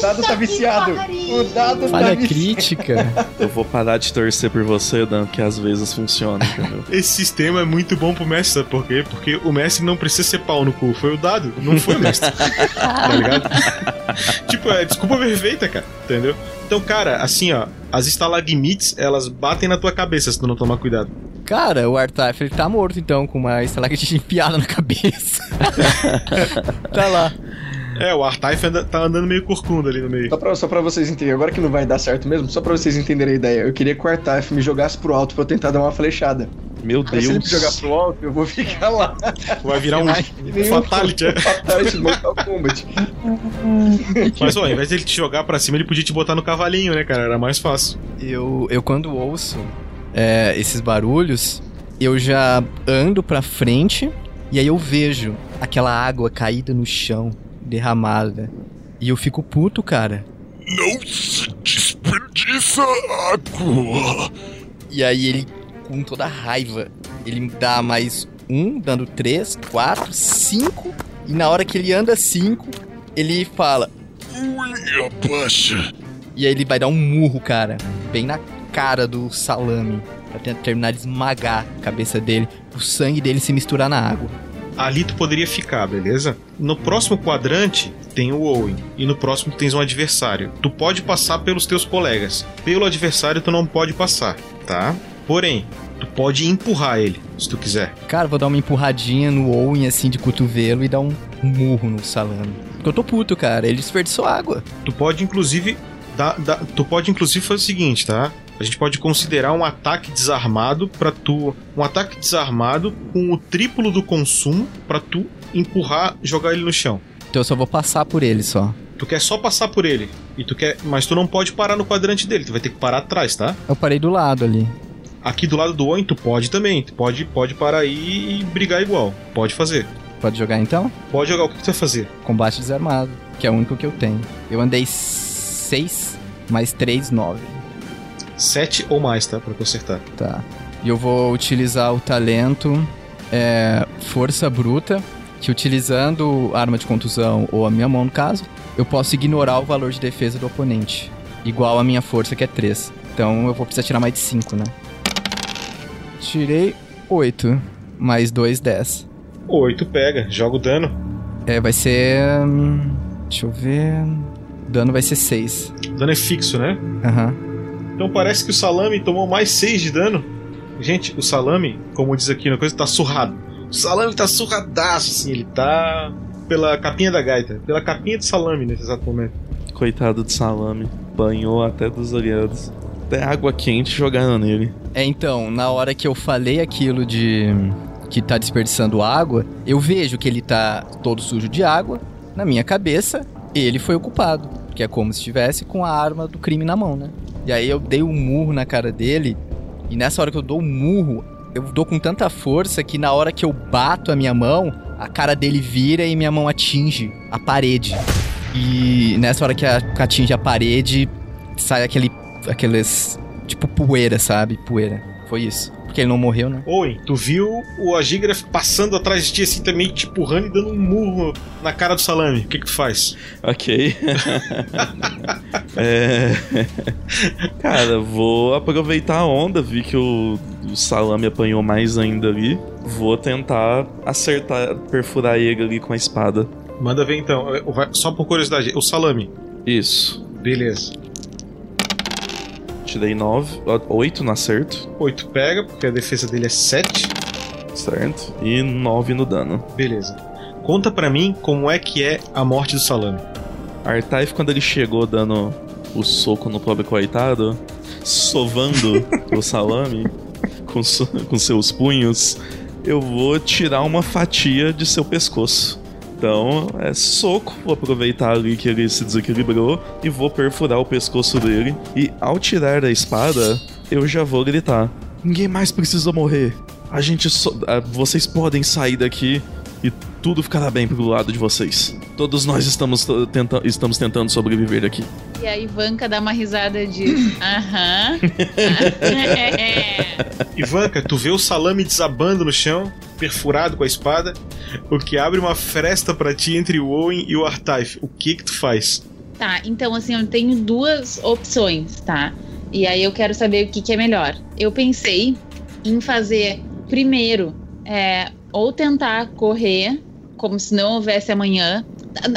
Dado tá viciado. O dado tá Falha viciado. crítica. [LAUGHS] Eu vou parar de torcer por você, Dan, que às vezes funciona, entendeu? Esse sistema é muito bom pro mestre, sabe por quê? Porque o mestre não precisa ser pau no cu. Foi o dado, não foi o mestre. [LAUGHS] tá ligado? tipo, é desculpa perfeita, cara. Entendeu? Então, cara, assim, ó. As estalagmites, elas batem na tua cabeça se tu não tomar cuidado. Cara, o Artaf ele tá morto então, com uma estalactite [LAUGHS] enfiada na cabeça. tá lá. É, o Artaif anda- tá andando meio corcunda ali no meio. Só pra, só pra vocês entenderem, agora que não vai dar certo mesmo, só pra vocês entenderem a ideia, eu queria que o Artaf me jogasse pro alto pra eu tentar dar uma flechada. Meu Mas se ele me Deus. jogar pro alto, eu vou ficar lá. Vai virar um, [LAUGHS] um fatality. é. Fatality Mortal Kombat. [LAUGHS] Mas, ó, ao invés dele te jogar pra cima, ele podia te botar no cavalinho, né, cara? Era mais fácil. Eu, eu quando ouço é, esses barulhos, eu já ando pra frente e aí eu vejo aquela água caída no chão, derramada. E eu fico puto, cara. Não se desperdiça água. E aí ele, com toda a raiva, ele me dá mais um, dando três, quatro, cinco. E na hora que ele anda cinco, ele fala. Ui, abaixa. E aí ele vai dar um murro, cara, bem na cara do salame. Pra tentar terminar de esmagar a cabeça dele, o sangue dele se misturar na água. Ali tu poderia ficar, beleza? No próximo quadrante tem o Owen. E no próximo tens um adversário. Tu pode passar pelos teus colegas. Pelo adversário tu não pode passar, tá? Porém, tu pode empurrar ele, se tu quiser. Cara, vou dar uma empurradinha no Owen, assim, de cotovelo e dar um murro no salame. Porque eu tô puto, cara. Ele desperdiçou água. Tu pode, inclusive, dar- tu pode, inclusive, fazer o seguinte, tá? A gente pode considerar um ataque desarmado pra tu. Um ataque desarmado com o triplo do consumo pra tu empurrar, jogar ele no chão. Então eu só vou passar por ele só. Tu quer só passar por ele. E tu quer. Mas tu não pode parar no quadrante dele, tu vai ter que parar atrás, tá? Eu parei do lado ali. Aqui do lado do Owen, tu pode também. Tu pode, pode parar aí e brigar igual. Pode fazer. Pode jogar então? Pode jogar o que, que tu vai fazer. Combate desarmado, que é o único que eu tenho. Eu andei 6 mais 3, 9. Sete ou mais, tá? Pra tu acertar. Tá. E eu vou utilizar o talento é, Força Bruta, que utilizando arma de contusão ou a minha mão no caso, eu posso ignorar o valor de defesa do oponente. Igual a minha força, que é 3. Então eu vou precisar tirar mais de 5, né? Tirei 8. Mais 2, 10. Oito pega, joga o dano. É, vai ser. hum, Deixa eu ver. O dano vai ser 6. O dano é fixo, né? Aham. Então parece que o salame tomou mais 6 de dano. Gente, o salame, como diz aqui na coisa, tá surrado. O salame tá surradaço, assim, ele tá pela capinha da gaita, pela capinha de salame nesse exato momento. Coitado de salame. Banhou até dos olhados. Até água quente jogaram nele. É, então, na hora que eu falei aquilo de que tá desperdiçando água, eu vejo que ele tá todo sujo de água. Na minha cabeça, ele foi o culpado. Que é como se estivesse com a arma do crime na mão, né? E aí eu dei um murro na cara dele. E nessa hora que eu dou um murro, eu dou com tanta força que na hora que eu bato a minha mão, a cara dele vira e minha mão atinge a parede. E nessa hora que a- que atinge a parede, sai aquele. aqueles. tipo poeira, sabe? Poeira. Foi isso. Porque ele não morreu, né? Oi, tu viu o Agigraf passando atrás de ti assim também, te empurrando e dando um murro na cara do salame. O que que tu faz? Ok. [LAUGHS] é... [LAUGHS] Cara, vou aproveitar a onda, vi que o, o salame apanhou mais ainda ali. Vou tentar acertar, perfurar ele ali com a espada. Manda ver então. Vai- Só por curiosidade, o salame. Isso. Beleza. Tirei 9, 8 no acerto, 8 pega, porque a defesa dele é 7. certo? E 9 no dano. Beleza. Conta pra mim como é que é a morte do salame. Artaif, quando ele chegou dando o soco no pobre coitado, sovando [LAUGHS] o salame com, com seus punhos, eu vou tirar uma fatia de seu pescoço. Então, é soco, vou aproveitar ali que ele se desequilibrou e vou perfurar o pescoço dele. E ao tirar a espada, eu já vou gritar: Ninguém mais precisa morrer. A gente só. ah, Vocês podem sair daqui e tudo ficará bem pro lado de vocês. Todos nós estamos, tenta estamos tentando sobreviver aqui. E a Ivanka dá uma risada de. Aham. [LAUGHS] Ivanka, tu vê o salame desabando no chão, perfurado com a espada, o que abre uma fresta pra ti entre o Owen e o Artaif. O que que tu faz? Tá, então assim, eu tenho duas opções, tá? E aí eu quero saber o que, que é melhor. Eu pensei em fazer primeiro, é, ou tentar correr como se não houvesse amanhã.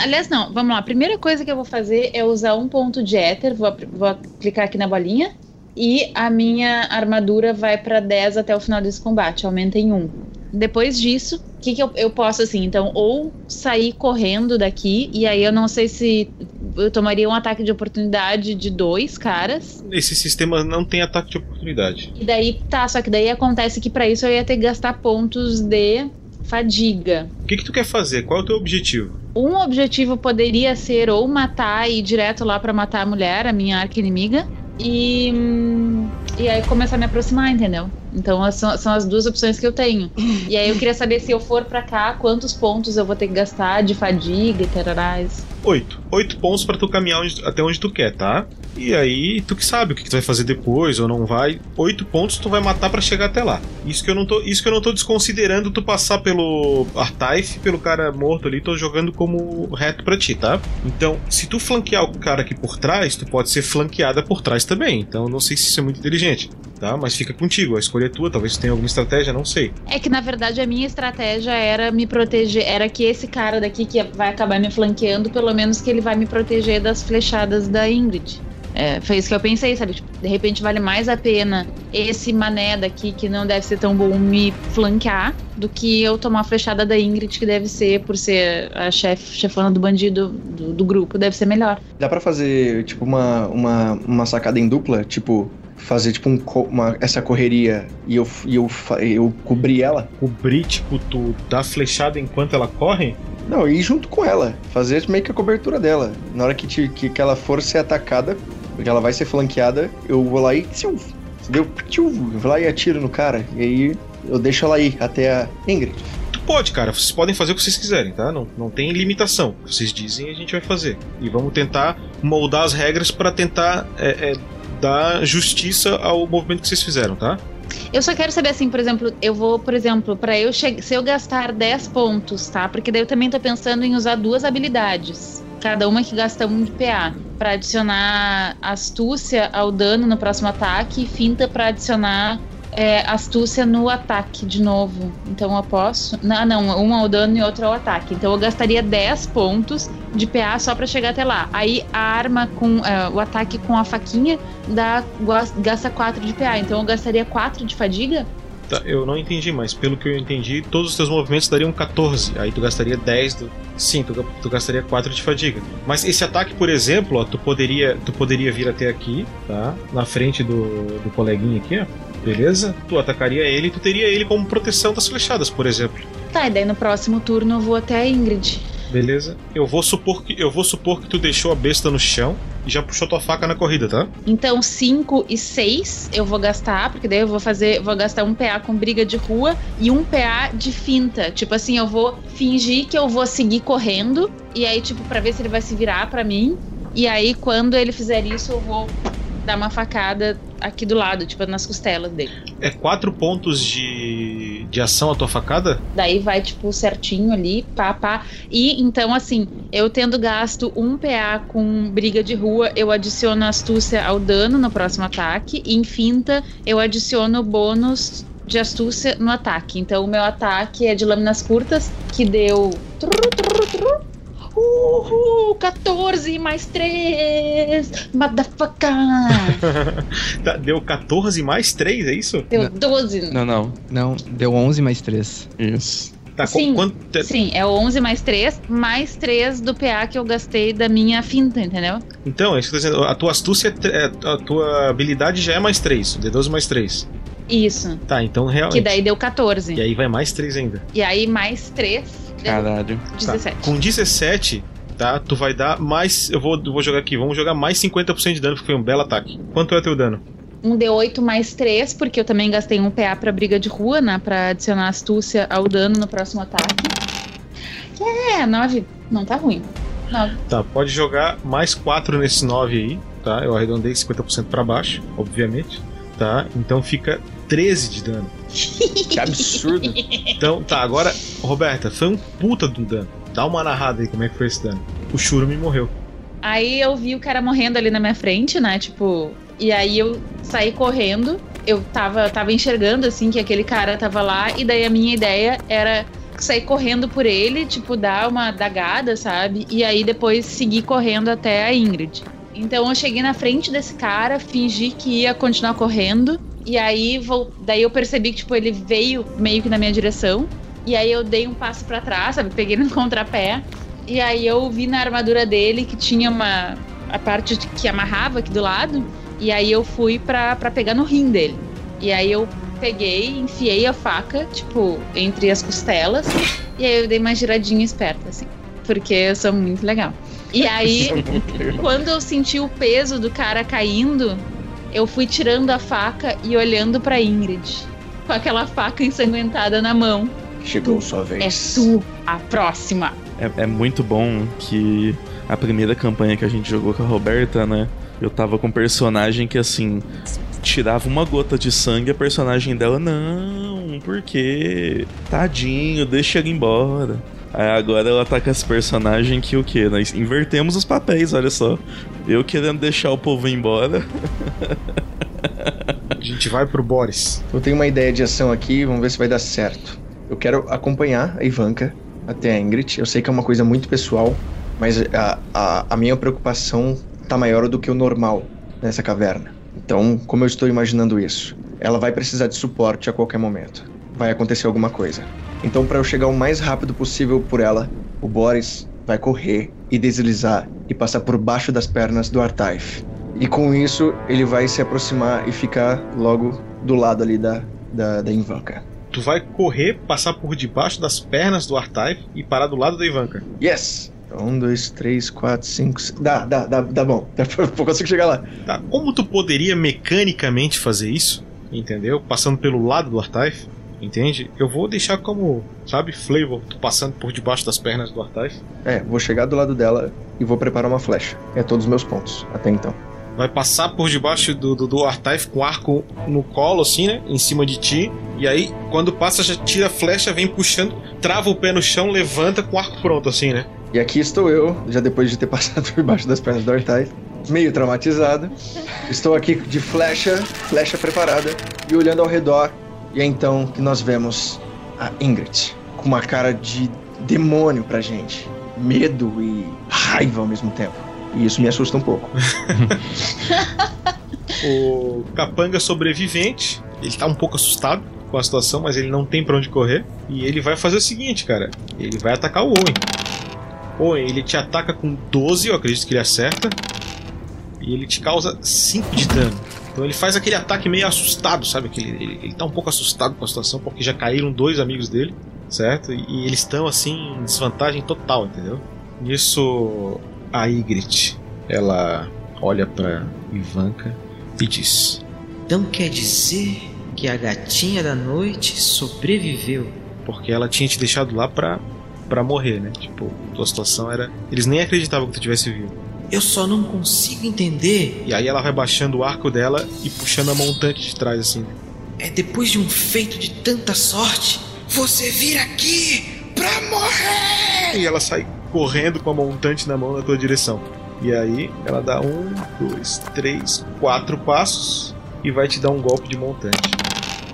Aliás, não, vamos lá. A primeira coisa que eu vou fazer é usar um ponto de éter. Vou, vou clicar aqui na bolinha. E a minha armadura vai pra 10 até o final desse combate. Aumenta em 1. Depois disso, o que, que eu, eu posso, assim? Então, ou sair correndo daqui. E aí eu não sei se eu tomaria um ataque de oportunidade de dois caras. Esse sistema não tem ataque de oportunidade. E daí, tá, só que daí acontece que pra isso eu ia ter que gastar pontos de fadiga. O que que tu quer fazer? Qual é o teu objetivo? Um objetivo poderia ser ou matar e ir direto lá pra matar a mulher, a minha arca inimiga, e, hum, e aí começar a me aproximar, entendeu? Então são, são as duas opções que eu tenho. E aí eu queria saber se eu for pra cá, quantos pontos eu vou ter que gastar de fadiga e tararás. Oito. Oito pontos pra tu caminhar onde- até onde tu quer, tá? E aí, tu que sabe o que, tu vai fazer depois ou não vai. Oito pontos tu vai matar pra chegar até lá. Isso que eu não tô, isso que eu não tô desconsiderando tu passar pelo Artaif, pelo cara morto ali, tô jogando como reto pra ti, tá? Então, se tu flanquear o cara aqui por trás, tu pode ser flanqueada por trás também. Então, não sei se isso é muito inteligente, tá? Mas fica contigo, a escolha é tua, talvez tenha alguma estratégia, não sei. É que na verdade a minha estratégia era me proteger, era que esse cara daqui que vai acabar me flanqueando, pelo menos que ele vai me proteger das flechadas da Ingrid. É, foi isso que eu pensei, sabe? Tipo, de repente vale mais a pena esse mané daqui, que não deve ser tão bom, me flanquear, do que eu tomar a flechada da Ingrid, que deve ser, por ser a chef, chefona do bandido do, do grupo, deve ser melhor. Dá pra fazer, tipo, uma, uma, uma sacada em dupla? Tipo, fazer, tipo, um, uma, essa correria e eu, e eu, eu cobrir ela? Cobrir, tipo, tu dá flechada enquanto ela corre? Não, ir junto com ela. Fazer meio que a cobertura dela. Na hora que, te, que, que ela for ser atacada, porque ela vai ser flanqueada, eu vou lá e. Tchiu, entendeu? Tchiu, eu vou lá e atiro no cara. E aí eu deixo ela ir até a Ingrid. Tu pode, cara. Vocês podem fazer o que vocês quiserem, tá? Não, não tem limitação. O que vocês dizem, a gente vai fazer. E vamos tentar moldar as regras pra tentar é, é, dar justiça ao movimento que vocês fizeram, tá? Eu só quero saber assim, por exemplo, eu vou, por exemplo, pra eu se eu gastar 10 pontos, tá? Porque daí eu também tô pensando em usar duas habilidades, cada uma que gasta um de PA, Pra adicionar astúcia ao dano no próximo ataque e finta pra adicionar é, astúcia no ataque de novo. Então eu posso, não, não, um ao dano e outro ao ataque. Então eu gastaria 10 pontos de PA só pra chegar até lá. Aí a arma com é, o ataque com a faquinha dá gasta 4 de PA. Então eu gastaria 4 de fadiga. Tá, eu não entendi, mas pelo que eu entendi, todos os teus movimentos dariam 14. Aí tu gastaria 10 do. Sim, tu, tu gastaria 4 de fadiga. Mas esse ataque, por exemplo, ó, tu poderia, tu poderia vir até aqui, tá? Na frente do, do coleguinha aqui, ó. Beleza? Tu atacaria ele e tu teria ele como proteção das flechadas, por exemplo. Tá, e daí no próximo turno eu vou até a Ingrid. Beleza? Eu vou supor que eu vou supor que tu deixou a besta no chão e já puxou tua faca na corrida, tá? Então 5 e 6 eu vou gastar, porque daí eu vou fazer, vou gastar um PA com briga de rua e um PA de finta. Tipo assim, eu vou fingir que eu vou seguir correndo e aí tipo para ver se ele vai se virar para mim. E aí quando ele fizer isso, eu vou dar uma facada aqui do lado, tipo nas costelas dele. É quatro pontos de, de ação a tua facada? Daí vai, tipo, certinho ali, pá, pá. E então, assim, eu tendo gasto um PA com briga de rua, eu adiciono astúcia ao dano no próximo ataque. E em finta, eu adiciono bônus de astúcia no ataque. Então, o meu ataque é de lâminas curtas, que deu. Uhul, 14 mais 3, motherfucker! [LAUGHS] tá, deu 14 mais 3, é isso? Deu 12. Não, não. Não, deu 11 mais 3. Isso. Tá, sim, quanto... sim, é o 11 mais 3, mais 3 do PA que eu gastei da minha finta, entendeu? Então, é isso que eu tô dizendo. A tua astúcia, é, a tua habilidade já é mais 3, D12 mais 3. Isso. Tá, então realmente. Que daí deu 14. E aí vai mais 3 ainda. E aí mais 3. Caralho. 17. Tá. Com 17, tá? Tu vai dar mais. Eu vou, vou jogar aqui, vamos jogar mais 50% de dano, porque foi um belo ataque. Quanto é teu dano? Um D8 mais 3, porque eu também gastei um PA pra briga de rua, né? Pra adicionar astúcia ao dano no próximo ataque. É, 9. Não tá ruim. 9. Tá, pode jogar mais 4 nesse 9 aí, tá? Eu arredondei 50% pra baixo, obviamente. Tá? Então fica 13 de dano. Que absurdo. Então, tá, agora, Roberta, foi um puta um dano. Dá uma narrada aí como é que foi esse dano. O Shurumi morreu. Aí eu vi o cara morrendo ali na minha frente, né? Tipo. E aí eu saí correndo. Eu tava, tava enxergando, assim, que aquele cara tava lá. E daí a minha ideia era sair correndo por ele, tipo, dar uma dagada, sabe? E aí depois seguir correndo até a Ingrid. Então eu cheguei na frente desse cara, fingi que ia continuar correndo. E aí vou, daí eu percebi que tipo ele veio meio que na minha direção. E aí eu dei um passo para trás, sabe? Peguei no [LAUGHS] contrapé. E aí eu vi na armadura dele que tinha uma a parte que amarrava aqui do lado. E aí eu fui pra, pra pegar no rim dele. E aí eu peguei, enfiei a faca, tipo, entre as costelas. E aí eu dei uma giradinha esperta, assim. Porque eu sou muito legal. E aí, [LAUGHS] quando eu senti o peso do cara caindo, eu fui tirando a faca e olhando pra Ingrid. Com aquela faca ensanguentada na mão. Chegou sua vez. É tu, a próxima. É, é muito bom que a primeira campanha que a gente jogou com a Roberta, né? Eu tava com um personagem que assim. Tirava uma gota de sangue, a personagem dela, não, por quê? Tadinho, deixa ele embora. Aí agora ela tá com esse personagem que o quê? Nós invertemos os papéis, olha só. Eu querendo deixar o povo embora. A gente vai pro Boris. Eu tenho uma ideia de ação aqui, vamos ver se vai dar certo. Eu quero acompanhar a Ivanka até a Ingrid. Eu sei que é uma coisa muito pessoal, mas a, a, a minha preocupação tá maior do que o normal. nessa caverna. Então, como eu estou imaginando isso? Ela vai precisar de suporte a qualquer momento. Vai acontecer alguma coisa. Então, para eu chegar o mais rápido possível por ela, o Boris vai correr e deslizar e passar por baixo das pernas do Artaif. E com isso, ele vai se aproximar e ficar logo do lado ali da, da, da Ivanka. Tu vai correr, passar por debaixo das pernas do Artaif e parar do lado da Ivanka. Yes! Um, dois, três, quatro, cinco. seis- Dá, dá, dá, dá bom. [LAUGHS] Eu consigo chegar lá. Tá, como tu poderia mecanicamente fazer isso? Entendeu? Passando pelo lado do Artaif, entende? Eu vou deixar como, sabe, flavor, tu passando por debaixo das pernas do Artaif. É, vou chegar do lado dela e vou preparar uma flecha. É todos os meus pontos, até então. Vai passar por debaixo do, do, do Artaif com arco no colo, assim, né? Em cima de ti. E aí, quando passa, já tira a flecha, vem puxando, trava o pé no chão, levanta com o arco pronto, assim, né? E aqui estou eu, já depois de ter [LAUGHS] passado por baixo das pernas do Artai, meio traumatizado. Estou aqui de flecha, flecha preparada, e olhando ao redor. E é então que nós vemos a Ingrid, com uma cara de demônio pra gente. Medo e raiva ao mesmo tempo. E isso me assusta um pouco. [LAUGHS] O capanga sobrevivente, ele tá um pouco assustado com a situação, mas ele não tem pra onde correr. E ele vai fazer o seguinte, cara: ele vai atacar o Owen. Owen, ele te ataca com 12, eu acredito que ele acerta. E ele te causa 5 de dano. Então ele faz aquele ataque meio assustado, sabe? Aquele, ele, ele tá um pouco assustado com a situação, porque já caíram dois amigos dele, certo? E, eles estão assim em desvantagem total, entendeu? Nisso, a Ygritte, ela olha pra Ivanka e diz: Então quer dizer que a gatinha da noite sobreviveu? Porque ela tinha te deixado lá pra, pra morrer, né? Tipo, tua situação era. Eles nem acreditavam que tu tivesse vivo. Eu só não consigo entender. E aí ela vai baixando o arco dela e puxando a montante de trás, assim. É depois de um feito de tanta sorte, você vir aqui pra morrer! E ela sai correndo com a montante na mão na tua direção. E aí ela dá um, dois, três, quatro passos e vai te dar um golpe de montante.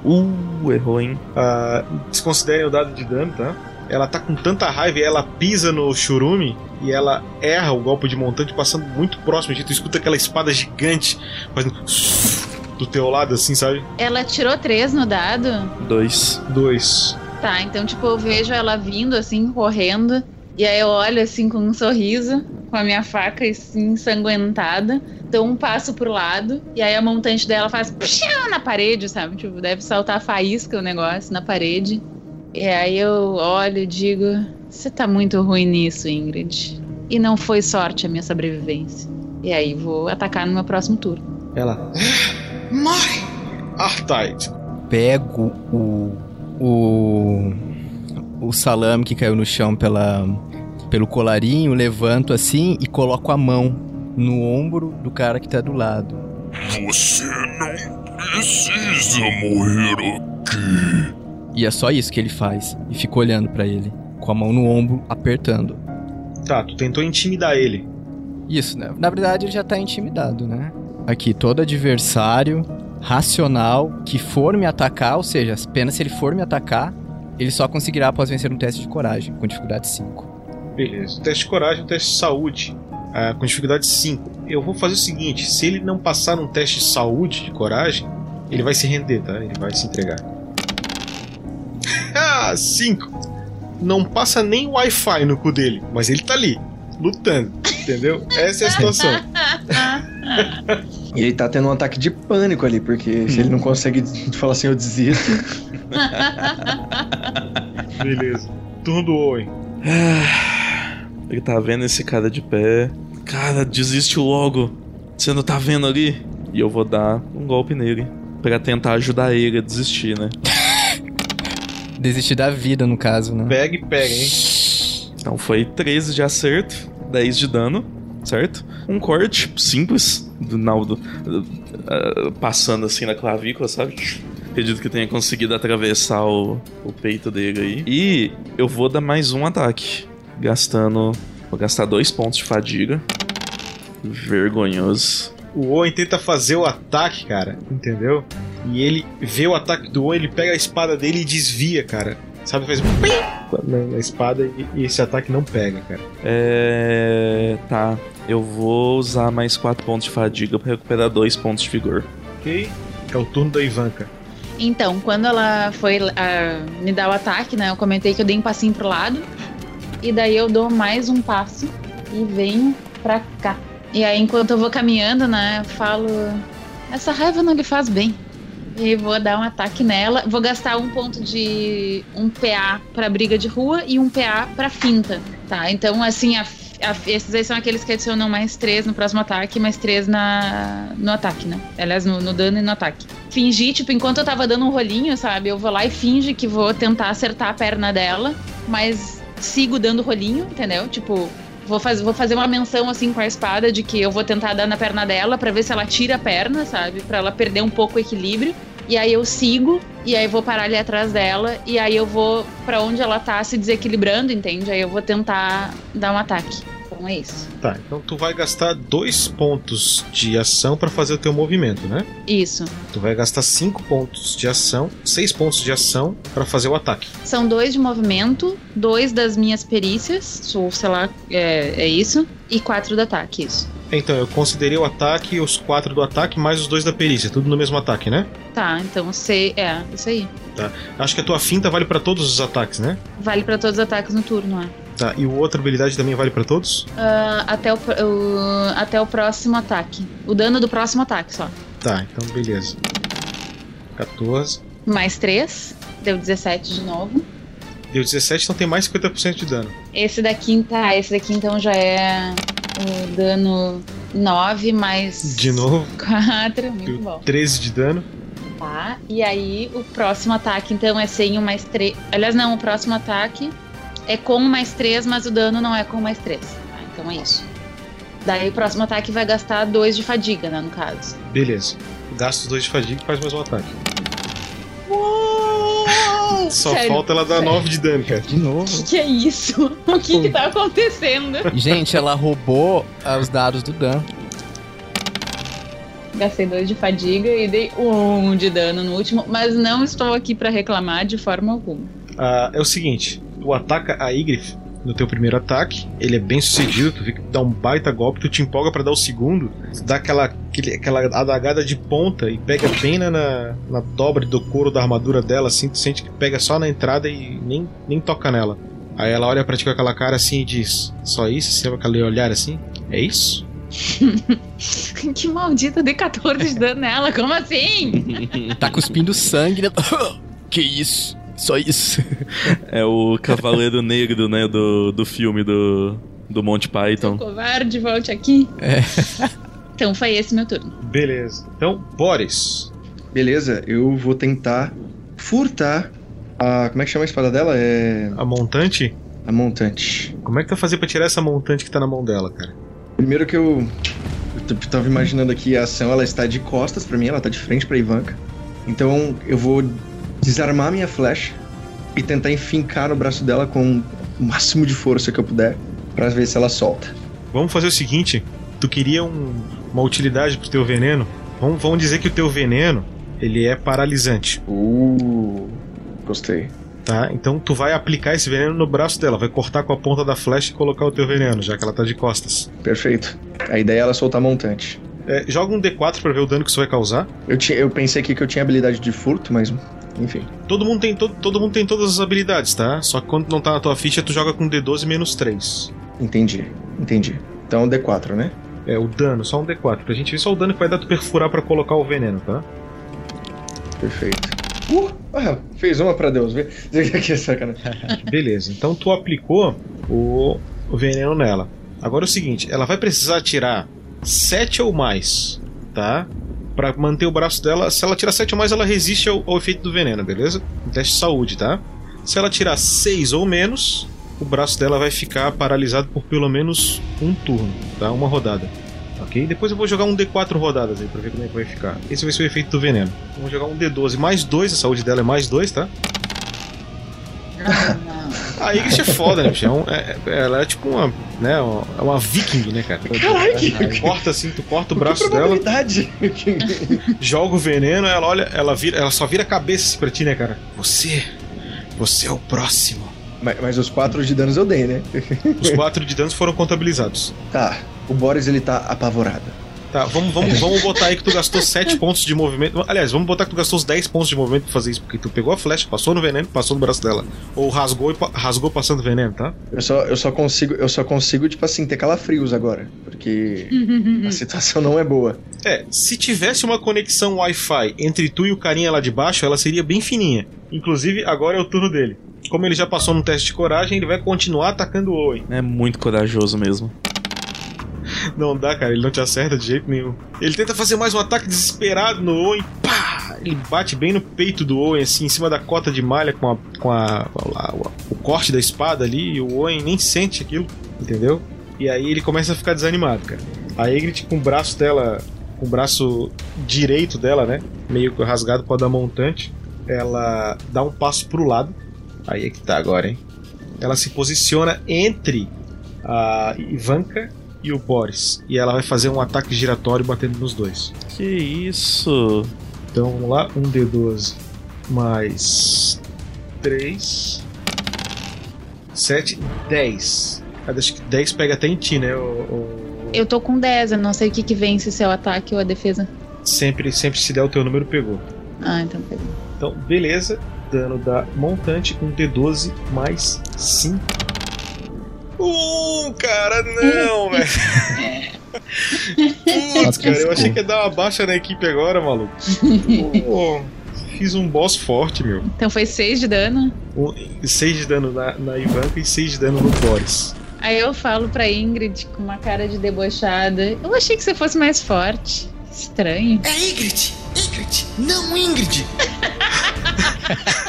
Uh, errou, hein? Ah, desconsiderem o dado de dano, tá? Ela tá com tanta raiva e ela pisa no churume e ela erra o golpe de montante passando muito próximo de ti. Tu escuta aquela espada gigante fazendo do teu lado assim, sabe? Ela tirou três no dado? Dois. Dois. Tá, então, tipo, eu vejo ela vindo, assim, correndo. E aí eu olho, assim, com um sorriso, com a minha faca, assim, ensanguentada. Dou um passo pro lado. E aí a montante dela faz na parede, sabe? Tipo, deve saltar faísca o negócio na parede. E aí eu olho e digo: Você tá muito ruim nisso, Ingrid. E não foi sorte a minha sobrevivência. E aí vou atacar no meu próximo turno. Ela. Morre! Artide. Pego o. O. O salame que caiu no chão pela, pelo colarinho, levanto assim e coloco a mão no ombro do cara que tá do lado. Você não precisa morrer aqui. E é só isso que ele faz. E fico olhando pra ele, com a mão no ombro, apertando. Tá, tu tentou intimidar ele. Isso, né? Na verdade, ele já tá intimidado, né? Aqui, todo adversário racional que for me atacar, ou seja, apenas se ele for me atacar, ele só conseguirá após vencer um teste de coragem, com dificuldade 5. Beleza. Teste de coragem, um teste de saúde. ah, com dificuldade 5. Eu vou fazer o seguinte: se ele não passar num teste de saúde de coragem, ele vai se render, tá? Ele vai se entregar. [LAUGHS] ah, 5. Não passa nem Wi-Fi no cu dele, mas ele tá ali, lutando. Entendeu? Essa é a situação. E ele tá tendo um ataque de pânico ali, porque se ele não consegue falar assim, eu desisto. Beleza. Turno do Owen. Ele tá vendo esse cara de pé. Cara, desiste logo. Você não tá vendo ali? E eu vou dar um golpe nele. Pra tentar ajudar ele a desistir, né? Desistir da vida, no caso, né? Pega e pega, hein? Então foi 13 de acerto, 10 de dano, certo? Um corte simples do Naldo uh, passando assim na clavícula, sabe? Acredito que tenha conseguido atravessar o, o peito dele aí. E eu vou dar mais um ataque. Gastando. Vou gastar dois pontos de fadiga. Vergonhoso. O Owen tenta fazer o ataque, cara, entendeu? E ele vê o ataque do Owen, ele pega a espada dele e desvia, cara. Sabe, faz um na, espada e, e esse ataque não pega, cara. É. Tá. Eu vou usar mais 4 pontos de fadiga pra recuperar 2 pontos de vigor. Ok. É o turno da Ivanka. Então, quando ela foi ah, me dar o ataque, né? Eu comentei que eu dei um passinho pro lado. E daí eu dou mais um passo e venho pra cá. E aí, enquanto eu vou caminhando, né? Eu falo. Essa raiva não lhe faz bem. E vou dar um ataque nela. Vou gastar um ponto de. um PA pra briga de rua e um PA pra finta. Tá? Então, assim, a, a, esses aí são aqueles que adicionam mais três no próximo ataque, mais três na, no ataque, né? Aliás, no, no dano e no ataque. Fingir, tipo, enquanto eu tava dando um rolinho, sabe? Eu vou lá e finge que vou tentar acertar a perna dela, mas sigo dando rolinho, entendeu? Tipo, vou, faz, vou fazer uma menção assim com a espada de que eu vou tentar dar na perna dela pra ver se ela tira a perna, sabe? Pra ela perder um pouco o equilíbrio. E aí eu sigo, e aí vou parar ali atrás dela, e aí eu vou pra onde ela tá se desequilibrando, entende? Aí eu vou tentar dar um ataque. Então é isso. Tá, então tu vai gastar dois pontos de ação pra fazer o teu movimento, né? Isso. Tu vai gastar cinco pontos de ação, seis pontos de ação pra fazer o ataque. São dois de movimento, dois das minhas perícias, ou sei lá, é, é isso, e quatro do ataque, isso. Então, eu considerei o ataque, os quatro do ataque, mais os dois da perícia, tudo no mesmo ataque, né? Tá, então você. É, isso aí. Tá. Acho que a tua finta vale pra todos os ataques, né? Vale pra todos os ataques no turno, é. Tá, e o outra habilidade também vale pra todos? Ah, até, o, o- até o próximo ataque. O dano do próximo ataque só. Tá, então beleza. 14. Mais 3, deu 17 de novo. Deu 17, então tem mais 50% de dano. Esse daqui, tá, esse daqui então já é o dano 9 mais De novo, 4, muito deu bom. 13 de dano. Tá, e aí o próximo ataque então é sem o mais 3. Aliás, não, o próximo ataque é com mais 3, mas o dano não é com mais 3. Tá, então é isso. Daí o próximo ataque vai gastar 2 de fadiga, né, no caso. Beleza. Gasta os dois de fadiga e faz mais um ataque. Só Sério, falta ela dar sério. 9 de dano, cara. De novo. O que é isso? [LAUGHS] O que que tá acontecendo? [LAUGHS] Gente, ela roubou ah, os dados do Dan. Gastei 2 de fadiga e dei 1 um de dano no último, mas não estou aqui pra reclamar de forma alguma. Ah, é o seguinte, tu ataca a Ygriff no teu primeiro ataque, ele é bem sucedido, tu vê que dá um baita golpe, tu te empolga pra dar o segundo, tu dá aquela, aquele- aquela adagada de ponta e pega bem na, na, na dobra do couro da armadura dela, assim, tu sente que pega só na entrada e nem, nem toca nela. Aí ela olha pra ti com aquela cara assim e diz, só isso? Você vai aquele olhar assim? É isso? [LAUGHS] que maldita, dei 14 de [LAUGHS] dano nela, como assim? Tá cuspindo sangue. né? [LAUGHS] que isso? Só isso. É o Cavaleiro Negro, né, do, do filme do, do Monty Python. Covarde, volte aqui. É. Então foi esse meu turno. Beleza. Então, Boris. Beleza, eu vou tentar furtar a. Como é que chama a espada dela? É. A montante? A montante. Como é que tu vai fazer pra tirar essa montante que tá na mão dela, cara? Primeiro que eu. Eu tava imaginando aqui a ação, ela está de costas pra mim, ela tá de frente pra Ivanka. Então eu vou desarmar minha flecha e tentar enfincar no braço dela com o máximo de força que eu puder pra ver se ela solta. Vamos fazer o seguinte: tu queria um- uma utilidade pro teu veneno? Vamos, vamos dizer que o teu veneno ele é paralisante. Uh, gostei. Tá? Então tu vai aplicar esse veneno no braço dela, vai cortar com a ponta da flecha e colocar o teu veneno, já que ela tá de costas. Perfeito. A ideia é ela soltar a montante. É, joga um D4 pra ver o dano que isso vai causar. Eu, tinha, eu pensei aqui que eu tinha habilidade de furto, mas enfim. Todo mundo tem, todo, todo mundo tem todas as habilidades, tá? Só que quando não tá na tua ficha, tu joga com D12 menos 3. Entendi, entendi. Então D4, né? É, o dano, só um D4. Pra gente ver só o dano que vai dar tu perfurar pra colocar o veneno, tá? Perfeito. Uh, ah, fez uma pra Deus, é [LAUGHS] sacanagem. [LAUGHS] Beleza, então tu aplicou o, o veneno nela. Agora é o seguinte, ela vai precisar tirar 7 ou mais, tá? Pra manter o braço dela. Se ela tirar 7 ou mais, ela resiste ao, ao efeito do veneno, beleza? Um teste de saúde, tá? Se ela tirar 6 ou menos, o braço dela vai ficar paralisado por pelo menos um turno, tá? Uma rodada. Ok? Depois eu vou jogar um D4 rodadas aí pra ver como é que vai ficar. Esse vai ser o efeito do veneno. Vamos jogar um D12 mais 2, a saúde dela é mais 2, tá? A Ygritte é foda, né, bicho? É um- é- é- ela é tipo uma, né, uma, é uma viking, né, cara? Caralho! Corta assim, tu corta o braço dela, [LAUGHS] joga o veneno, ela olha, ela vira, ela só vira a cabeça pra ti, né, cara? Você, você é o próximo. mas, mas os quatro de danos eu dei, né? Os quatro de danos foram contabilizados. Tá, O Boris ele tá apavorado. Tá, vamos, vamos, vamos botar aí que tu gastou 7 pontos de movimento. Aliás, vamos botar que tu gastou os 10 pontos de movimento pra fazer isso, porque tu pegou a flecha, passou no veneno, passou no braço dela. Ou rasgou, e pa- rasgou passando veneno, tá? Eu só, eu só consigo, eu só consigo, tipo assim, ter calafrios agora. Porque a situação não é boa. É, se tivesse uma conexão Wi-Fi entre tu e o carinha lá de baixo, ela seria bem fininha. Inclusive, agora é o turno dele. Como ele já passou no teste de coragem, ele vai continuar atacando o Owen. É muito corajoso mesmo. Não dá, cara, ele não te acerta de jeito nenhum. Ele tenta fazer mais um ataque desesperado no Owen. Pá! Ele bate bem no peito do Owen, assim, em cima da cota de malha com, a, com a, lá, o, corte da espada ali. E o Owen nem sente aquilo, entendeu? E aí ele começa a ficar desanimado, cara. A Ygritte com o braço dela, com o braço direito dela, né? Meio rasgado com a da montante. Ela dá um passo pro lado. Aí é que tá agora, hein? Ela se posiciona entre a Ivanka e o Boris. E ela vai fazer um ataque giratório batendo nos dois. Que isso? Então vamos lá, um D12 mais 3, 7, 10. Cada- Acho que 10 pega até em ti, né? O, o- Eu tô com 10, eu não sei o que, que vence se é o ataque ou a defesa. Sempre, sempre se der o teu número, pegou. Ah, então pegou. Então, beleza. Dano da montante, um D12 mais 5. Uh, cara, não, [LAUGHS] velho. Putz, cara, eu achei que ia dar uma baixa na equipe agora, maluco. Pô, fiz um boss forte, meu. Então foi 6 de dano. 6 de dano na, na Ivanka e 6 de dano no Boris. Aí eu falo pra Ingrid com uma cara de debochada. Eu achei que você fosse mais forte. Estranho. É Ingrid! Ingrid! Não Ingrid! [LAUGHS]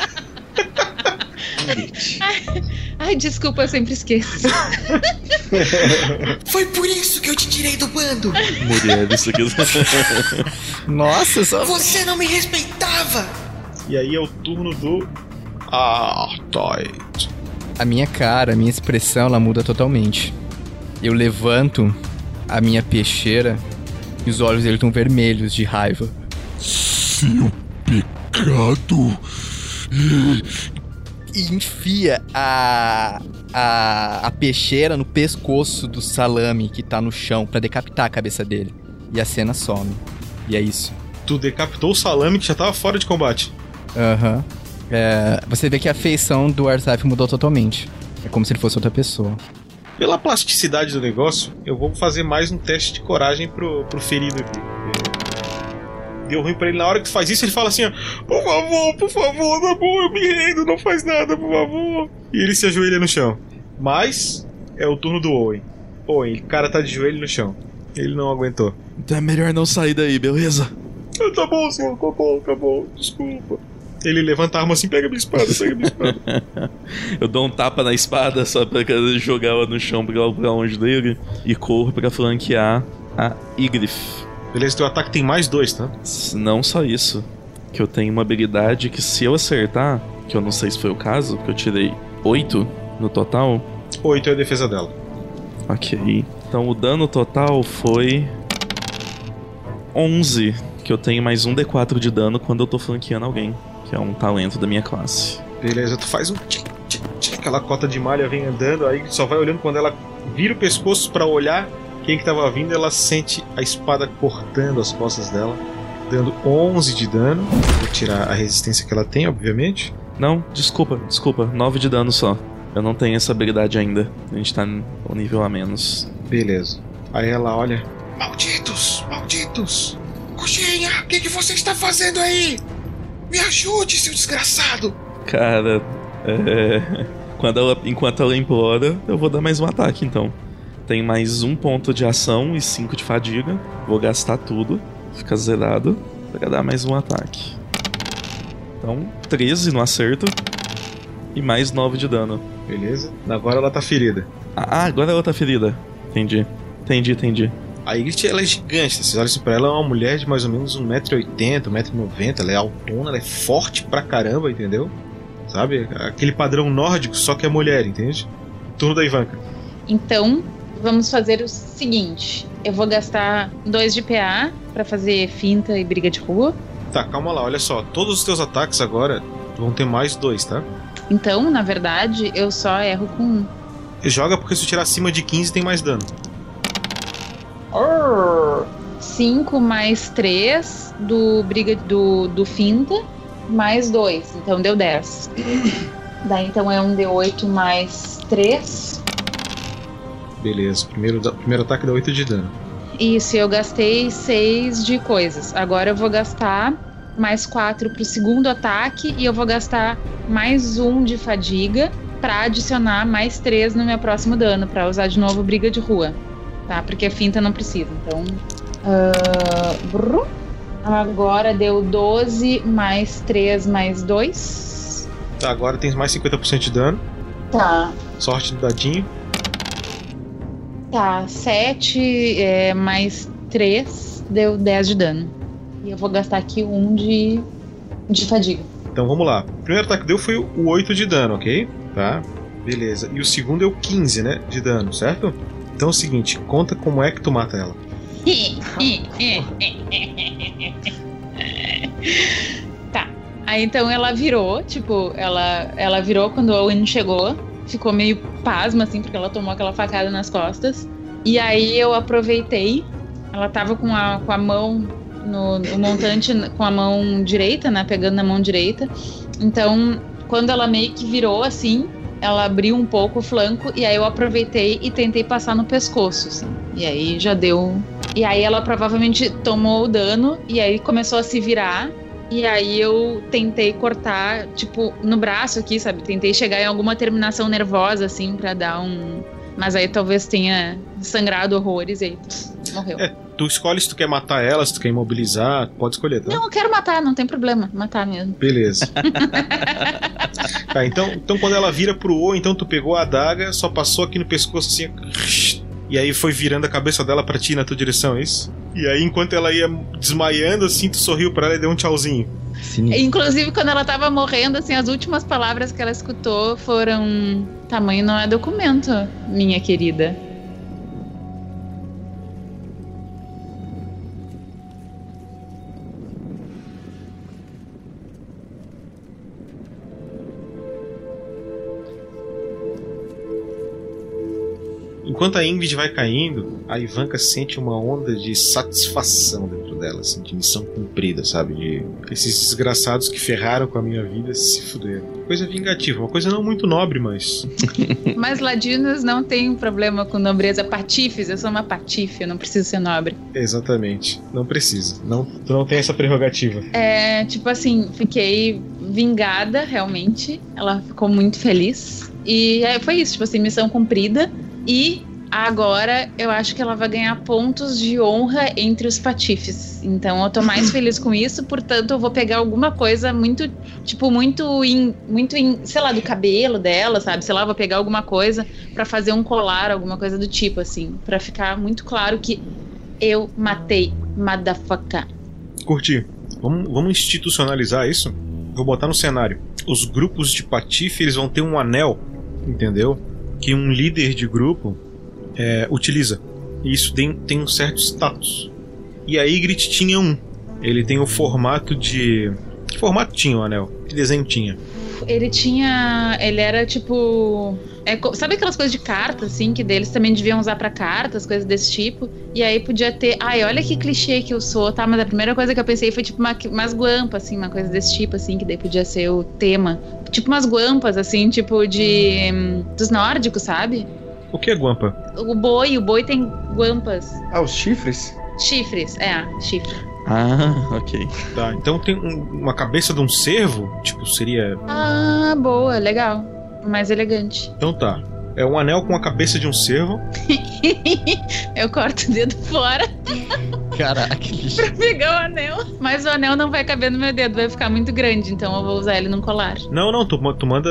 [LAUGHS] Ai, desculpa, eu sempre esqueço. Foi por isso que eu te tirei do bando! Mulher, isso aqui. [LAUGHS] Nossa, só. Você não me respeitava! E aí é o turno do Artoid. A minha cara, a minha expressão, ela muda totalmente. Eu levanto a minha peixeira e os olhos dele estão vermelhos de raiva. Seu pecado. E enfia a, a, a peixeira no pescoço do salame que tá no chão pra decapitar a cabeça dele. E a cena some. E é isso. Tu decapitou o salame que já tava fora de combate. Aham. É, você vê que a feição do Arsaf mudou totalmente. É como se ele fosse outra pessoa. Pela plasticidade do negócio, eu vou fazer mais um teste de coragem pro, pro ferido aqui. Deu ruim pra ele. Na hora que faz isso, ele fala assim: ó, Por favor, por favor, tá bom, eu me rendo, não faz nada, por favor. E ele se ajoelha no chão. Mas é o turno do Owen. Owen, o cara tá de joelho no chão. Ele não aguentou. Então é melhor não sair daí, beleza? Ah, Tá bom, senhor, tá bom, tá bom, desculpa. Ele levanta a arma assim, pega minha espada, pega minha espada. [LAUGHS] Eu dou um tapa na espada só pra jogar ela no chão pra, pra longe dele e corro pra flanquear a Igrif. Beleza, teu ataque tem mais dois, tá? Não só isso, que eu tenho uma habilidade que se eu acertar, que eu não sei se foi o caso, porque eu tirei 8 no total. 8 é a defesa dela. Ok. Então o dano total foi 11, que eu tenho mais um D4 de dano quando eu tô flanqueando alguém, que é um talento da minha classe. Beleza, tu faz um tchic, tchic, tchic, aquela cota de malha vem andando, aí só vai olhando quando ela vira o pescoço pra olhar quem que tava vindo, ela sente a espada cortando as costas dela, dando 11 de dano. Vou tirar a resistência que ela tem, obviamente. Não, desculpa, desculpa, 9 de dano só. Eu não tenho essa habilidade ainda. A gente tá no nível a menos. Beleza. Aí ela olha. Malditos! Malditos! Coxinha, o que, que você está fazendo aí? Me ajude, seu desgraçado! Cara, é... [LAUGHS] Quando ela, enquanto ela implora, eu vou dar mais um ataque então. Tem mais um ponto de ação e cinco de fadiga. Vou gastar tudo, fica zerado, pra dar mais um ataque. Então, 13 no acerto e mais 9 de dano. Beleza. Agora ela tá ferida. Ah, agora ela tá ferida. Entendi. Entendi, entendi. A Ygritte, ela é gigante. Vocês olham assim pra ela, é uma mulher de mais ou menos 1,80m, 1,90m. Ela é autona, ela é forte pra caramba, entendeu? Sabe? Aquele padrão nórdico, só que é mulher, entende? Turno da Ivanka. Então, vamos fazer o seguinte: eu vou gastar 2 de PA pra fazer finta e briga de rua. Tá, calma lá, olha só. Todos os teus ataques agora vão ter mais dois, tá? Então, na verdade, eu só erro com um. Joga porque se tirar acima de 15 tem mais dano. 5 mais 3 do briga do, do finta, mais 2. Então deu 10. [COUGHS] Daí então é um D8 mais 3. Beleza, primeiro, primeiro ataque dá 8 de dano. Isso, eu gastei 6 de coisas. Agora eu vou gastar mais 4 pro segundo ataque e eu vou gastar mais 1 de fadiga pra adicionar mais 3 no meu próximo dano, pra usar de novo briga de rua. Tá? Porque a finta não precisa. Então. brum. agora deu 12 mais 3 mais 2. Tá, agora tem mais 50% de dano. Tá. Sorte do dadinho. Tá, 7 é, mais 3 deu 10 de dano. E eu vou gastar aqui um de, de fadiga. Então vamos lá. O primeiro ataque deu foi o 8 de dano, ok? Tá. Beleza. E o segundo é o 15, né? De dano, certo? Então é o seguinte, conta como é que tu mata ela. [LAUGHS] tá. Aí então ela virou, tipo, ela, ela virou quando o Owen chegou. Ficou meio pasma, assim, porque ela tomou aquela facada nas costas. E aí eu aproveitei. Ela tava com a, com a mão no, no montante, [LAUGHS] com a mão direita, né? Pegando na mão direita. Então, quando ela meio que virou assim, ela abriu um pouco o flanco e aí eu aproveitei e tentei passar no pescoço, assim. E aí já deu. E aí ela provavelmente tomou o dano e aí começou a se virar. E aí eu tentei cortar, tipo, no braço aqui, sabe? Tentei chegar em alguma terminação nervosa, assim, pra dar um. Mas aí talvez tenha sangrado horrores e aí pff, morreu. É, tu escolhe se tu quer matar ela, se tu quer imobilizar, pode escolher, tá? Não, eu quero matar, não tem problema. Matar mesmo. Beleza. [LAUGHS] [LAUGHS] tá, então, então quando ela vira pro O, então tu pegou a adaga, só passou aqui no pescoço assim. E aí foi virando a cabeça dela pra ti na tua direção, é isso? E aí, enquanto ela ia desmaiando, assim, tu sorriu pra ela e deu um tchauzinho. Inclusive, quando ela tava morrendo, assim, as últimas palavras que ela escutou foram: Tamanho não é documento, minha querida. Enquanto a Ingrid vai caindo, a Ivanka sente uma onda de satisfação dentro dela, assim, de missão cumprida, sabe? De esses desgraçados que ferraram com a minha vida se fuderam. Coisa vingativa, uma coisa não muito nobre, mas. [LAUGHS] Mas ladinos não tem problema com nobreza. Patifes, eu sou uma patife, eu não preciso ser nobre. Exatamente. Não precisa. Não, tu não tem essa prerrogativa. É, tipo assim, fiquei vingada, realmente. Ela ficou muito feliz. E é, foi isso, tipo assim, missão cumprida. E agora eu acho que ela vai ganhar pontos de honra entre os patifes. Então eu tô mais [LAUGHS] feliz com isso, portanto eu vou pegar alguma coisa muito, tipo, muito in, muito in, sei lá, do cabelo dela, sabe? Sei lá, vou pegar alguma coisa pra fazer um colar, alguma coisa do tipo, assim. pra ficar muito claro que eu matei Motherfucker. Curti. Vamos, vamos institucionalizar isso? Vou botar no cenário. Os grupos de patife eles vão ter um anel, entendeu? Que um líder de grupo é, utiliza. E isso tem, tem um certo status. E a Ygritte tinha um. Ele tem o formato de. Que formato tinha o anel? Que desenho tinha? Ele tinha. Ele era tipo. É, sabe aquelas coisas de carta, assim, que deles também deviam usar pra cartas, coisas desse tipo? E aí podia ter. Ai, olha que clichê que eu sou, tá? Mas a primeira coisa que eu pensei foi tipo uma, umas guampas, assim, uma coisa desse tipo, assim, que daí podia ser o tema. Tipo umas guampas, assim, tipo de. dos nórdicos, sabe? O que é guampa? O boi, o boi tem guampas. Ah, os chifres? Chifres, é, chifre. Ah, ok. Tá, então tem um- uma cabeça de um cervo? Tipo, seria. Ah, boa, legal. Mais elegante. [LAUGHS] Então tá. É um anel com a cabeça de um cervo. eu corto o dedo fora. Caraca, que [LAUGHS] pra pegar o anel. Mas o anel não vai caber no meu dedo, vai ficar muito grande, então eu vou usar ele num colar. Não, não, tu, tu manda.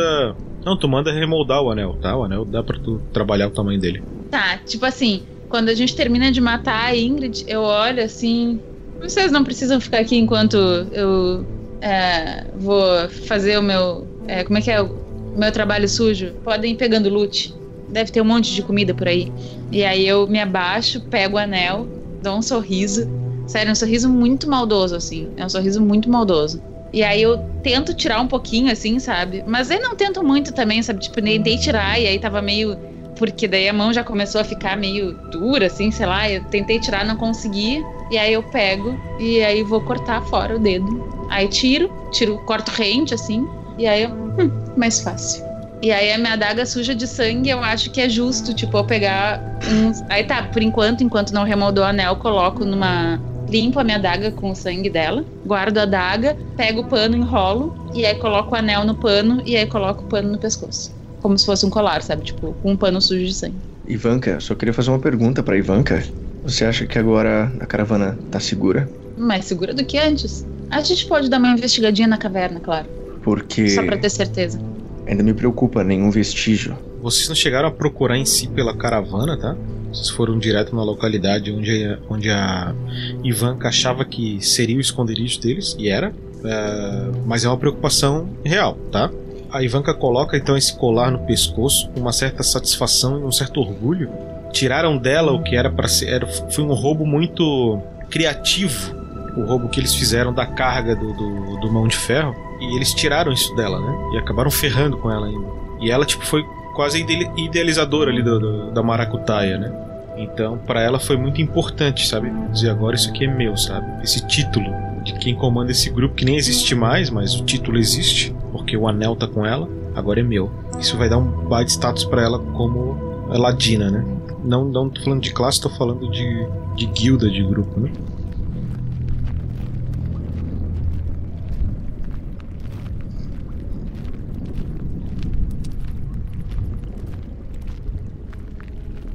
Não, tu manda remoldar o anel, tá? O anel dá pra tu trabalhar o tamanho dele. Tá, tipo assim, quando a gente termina de matar a Ingrid, eu olho assim. Vocês não precisam ficar aqui enquanto eu é, vou fazer o meu. é, como é que é? O meu trabalho sujo. Podem ir pegando loot. Deve ter um monte de comida por aí. E aí eu me abaixo, pego o anel, dou um sorriso. Sério, um sorriso muito maldoso, assim. É um sorriso muito maldoso. E aí eu tento tirar um pouquinho, assim, sabe? Mas eu não tento muito também, sabe? Tipo, tentei tirar e aí tava meio porque daí a mão já começou a ficar meio dura, assim, sei lá. Eu tentei tirar, não consegui. E aí eu pego e aí vou cortar fora o dedo. Aí tiro, tiro, corto rente, assim. E aí eu. Hum, mais fácil. E aí a minha adaga suja de sangue, eu acho que é justo, tipo, eu pegar uns. Aí tá, por enquanto, enquanto não remoldou o anel, coloco numa. Limpo a minha adaga com o sangue dela, guardo a adaga, pego o pano, enrolo, e aí coloco o anel no pano, e aí coloco o pano no pescoço. Como se fosse um colar, sabe? Tipo, com um pano sujo de sangue. Ivanka, só queria fazer uma pergunta pra Ivanka. Você acha que agora a caravana tá segura? Mais segura do que antes. A gente pode dar uma investigadinha na caverna, claro. Porque Só pra ter certeza. ainda me preocupa nenhum vestígio. Vocês não chegaram a procurar em si pela caravana, tá? Vocês foram direto na localidade onde, a- onde a Ivanka achava que seria o esconderijo deles, e era. é, mas é uma preocupação real, tá? A Ivanka coloca então esse colar no pescoço com uma certa satisfação e um certo orgulho. Tiraram dela o que era para ser. Era, foi um roubo muito criativo. O roubo que eles fizeram da carga do, do, do mão de ferro. E eles tiraram isso dela, né? E acabaram ferrando com ela ainda. E ela, tipo, foi quase idealizadora ali do, do- da maracutaia, né? Então, pra ela foi muito importante, sabe? Dizer agora isso aqui é meu, sabe? Esse título de quem comanda esse grupo que nem existe mais, mas o título existe, porque o anel tá com ela, agora é meu. Isso vai dar um baita status pra ela como ladina, né? Não, não tô falando de classe, tô falando de, de guilda de grupo, né?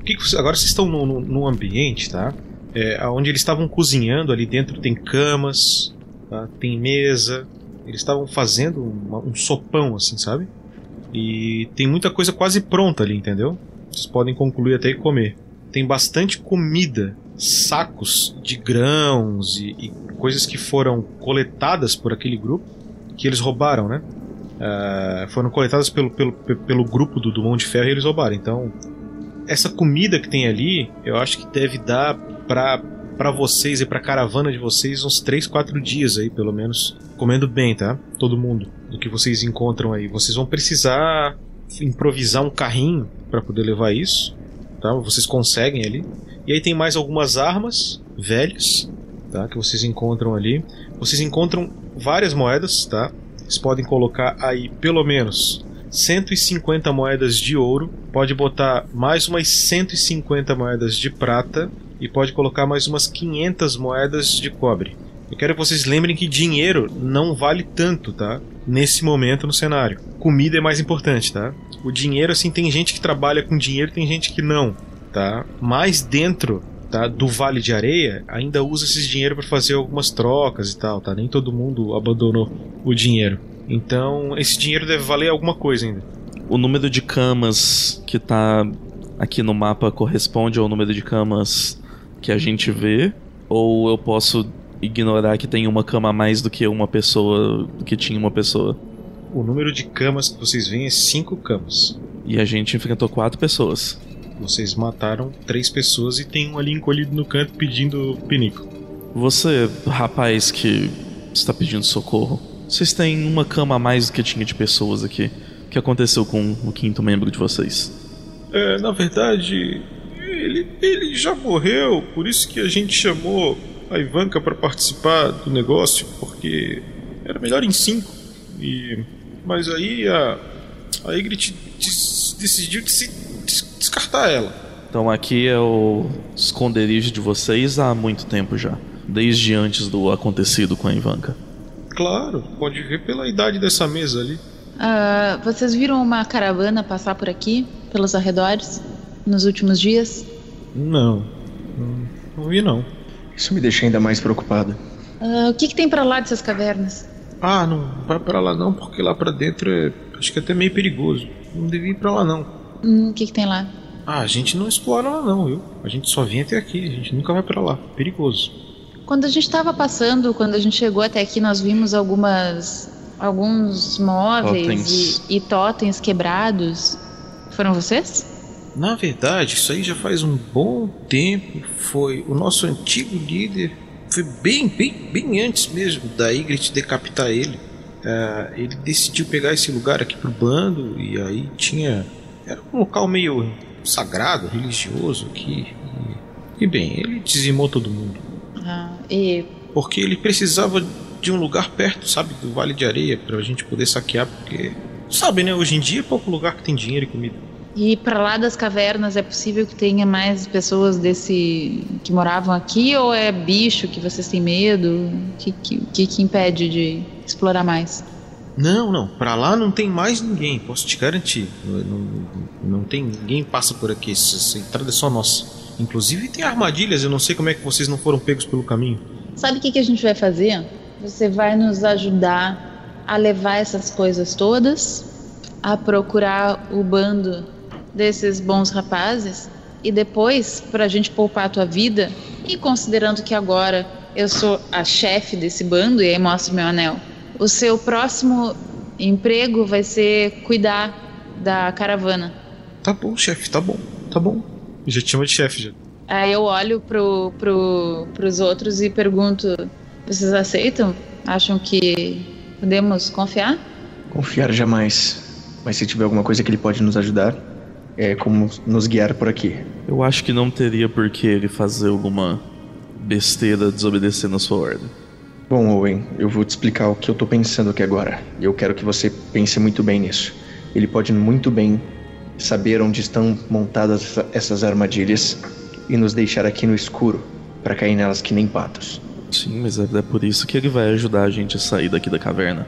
Que que agora vocês estão num, ambiente, tá? É, onde eles estavam cozinhando ali dentro tem camas, tá? tem mesa. Eles estavam fazendo uma- um sopão, assim, sabe? E tem muita coisa quase pronta ali, entendeu? Vocês podem concluir até e comer. Tem bastante comida, sacos de grãos e, e coisas que foram coletadas por aquele grupo, que eles roubaram, né? Ah, foram coletadas pelo, pelo, pe- pelo grupo do, do Monte Ferro e eles roubaram. Então, essa comida que tem ali, eu acho que deve dar pra, pra vocês e pra caravana de vocês uns 3, 4 dias aí, pelo menos, comendo bem, tá? Todo mundo, do que vocês encontram aí. Vocês vão precisar improvisar um carrinho pra poder levar isso, tá? Vocês conseguem ali. E aí tem mais algumas armas velhas, tá? Que vocês encontram ali. Vocês encontram várias moedas, tá? Vocês podem colocar aí pelo menos 150 moedas de ouro, pode botar mais umas 150 moedas de prata e pode colocar mais umas 500 moedas de cobre. Eu quero que vocês lembrem que dinheiro não vale tanto, tá? Nesse momento no cenário. Comida é mais importante, tá? O dinheiro, assim, tem gente que trabalha com dinheiro, tem gente que não, tá? Mas dentro tá, do Vale de Areia, ainda usa esses dinheiro para fazer algumas trocas e tal, tá? Nem todo mundo abandonou o dinheiro. Então, esse dinheiro deve valer alguma coisa ainda. O número de camas que tá aqui no mapa corresponde ao número de camas que a gente vê? Ou eu posso ignorar que tem uma cama a mais do que uma pessoa, do que tinha uma pessoa? O número de camas que vocês veem é cinco camas. E a gente enfrentou quatro pessoas. Vocês mataram três pessoas e tem um ali encolhido no canto pedindo pinico. Você, rapaz que está pedindo socorro, vocês têm uma cama a mais do que tinha de pessoas aqui. O que aconteceu com o quinto membro de vocês? É, na verdade, ele, ele já morreu, por isso que a gente chamou a Ivanka para participar do negócio, porque era melhor em cinco. E, mas aí a, a Ygritte decidiu de se des- descartar ela. Então aqui é o esconderijo de vocês há muito tempo já. Desde antes do acontecido com a Ivanka. Claro, pode ver pela idade dessa mesa ali. Ah, vocês viram uma caravana passar por aqui, pelos arredores, nos últimos dias? Não, não, não vi não. Isso me deixa ainda mais preocupado. Ah, o que, que tem pra lá dessas cavernas? Ah, não vai pra lá não, porque lá pra dentro é acho que é até meio perigoso. Não devia ir pra lá não. Hum, o que, que tem lá? Ah, a gente não explora lá não, viu? A gente só vem até aqui, a gente nunca vai pra lá. Perigoso. Quando a gente estava passando, quando a gente chegou até aqui, nós vimos algumas. alguns móveis Totens. e, e totens quebrados. Foram vocês? Na verdade, isso aí já faz um bom tempo. Foi o nosso antigo líder. Foi bem, bem, bem antes mesmo da Ygritte decapitar ele. Ah, ele decidiu pegar esse lugar aqui pro bando e aí tinha. Era um local meio sagrado, religioso aqui. E, e bem, ele dizimou todo mundo. E Porque ele precisava de um lugar perto, sabe, do Vale de Areia, pra gente poder saquear, porque. Sabe, né? Hoje em dia é pouco lugar que tem dinheiro e comida. E para lá das cavernas é possível que tenha mais pessoas desse que moravam aqui ou é bicho que vocês têm medo? O que, que, que, impede de explorar mais? Não, não. Pra lá não tem mais ninguém, posso te garantir. Não, não, não tem ninguém passa por aqui. Essa entrada é só nossa. Inclusive tem armadilhas, eu não sei como é que vocês não foram pegos pelo caminho. Sabe o que, que a gente vai fazer? Você vai nos ajudar a levar essas coisas todas, a procurar o bando desses bons rapazes e depois, pra gente poupar a tua vida, e considerando que agora eu sou a chefe desse bando e aí mostro meu anel, o seu próximo emprego vai ser cuidar da caravana. Tá bom, chefe, tá bom, tá bom. Já te chama de chefe já. Aí eu olho pro, pro, pros outros e pergunto: vocês aceitam? Acham que podemos confiar? Confiar jamais. Mas se tiver alguma coisa que ele pode nos ajudar, é como nos guiar por aqui. Eu acho que não teria por que ele fazer alguma besteira desobedecendo a sua ordem. Bom, Owen, eu vou te explicar o que eu tô pensando aqui agora. E eu quero que você pense muito bem nisso. Ele pode muito bem saber onde estão montadas essa- essas armadilhas e nos deixar aqui no escuro para cair nelas que nem patos. Sim, mas é, é por isso que ele vai ajudar a gente a sair daqui da caverna.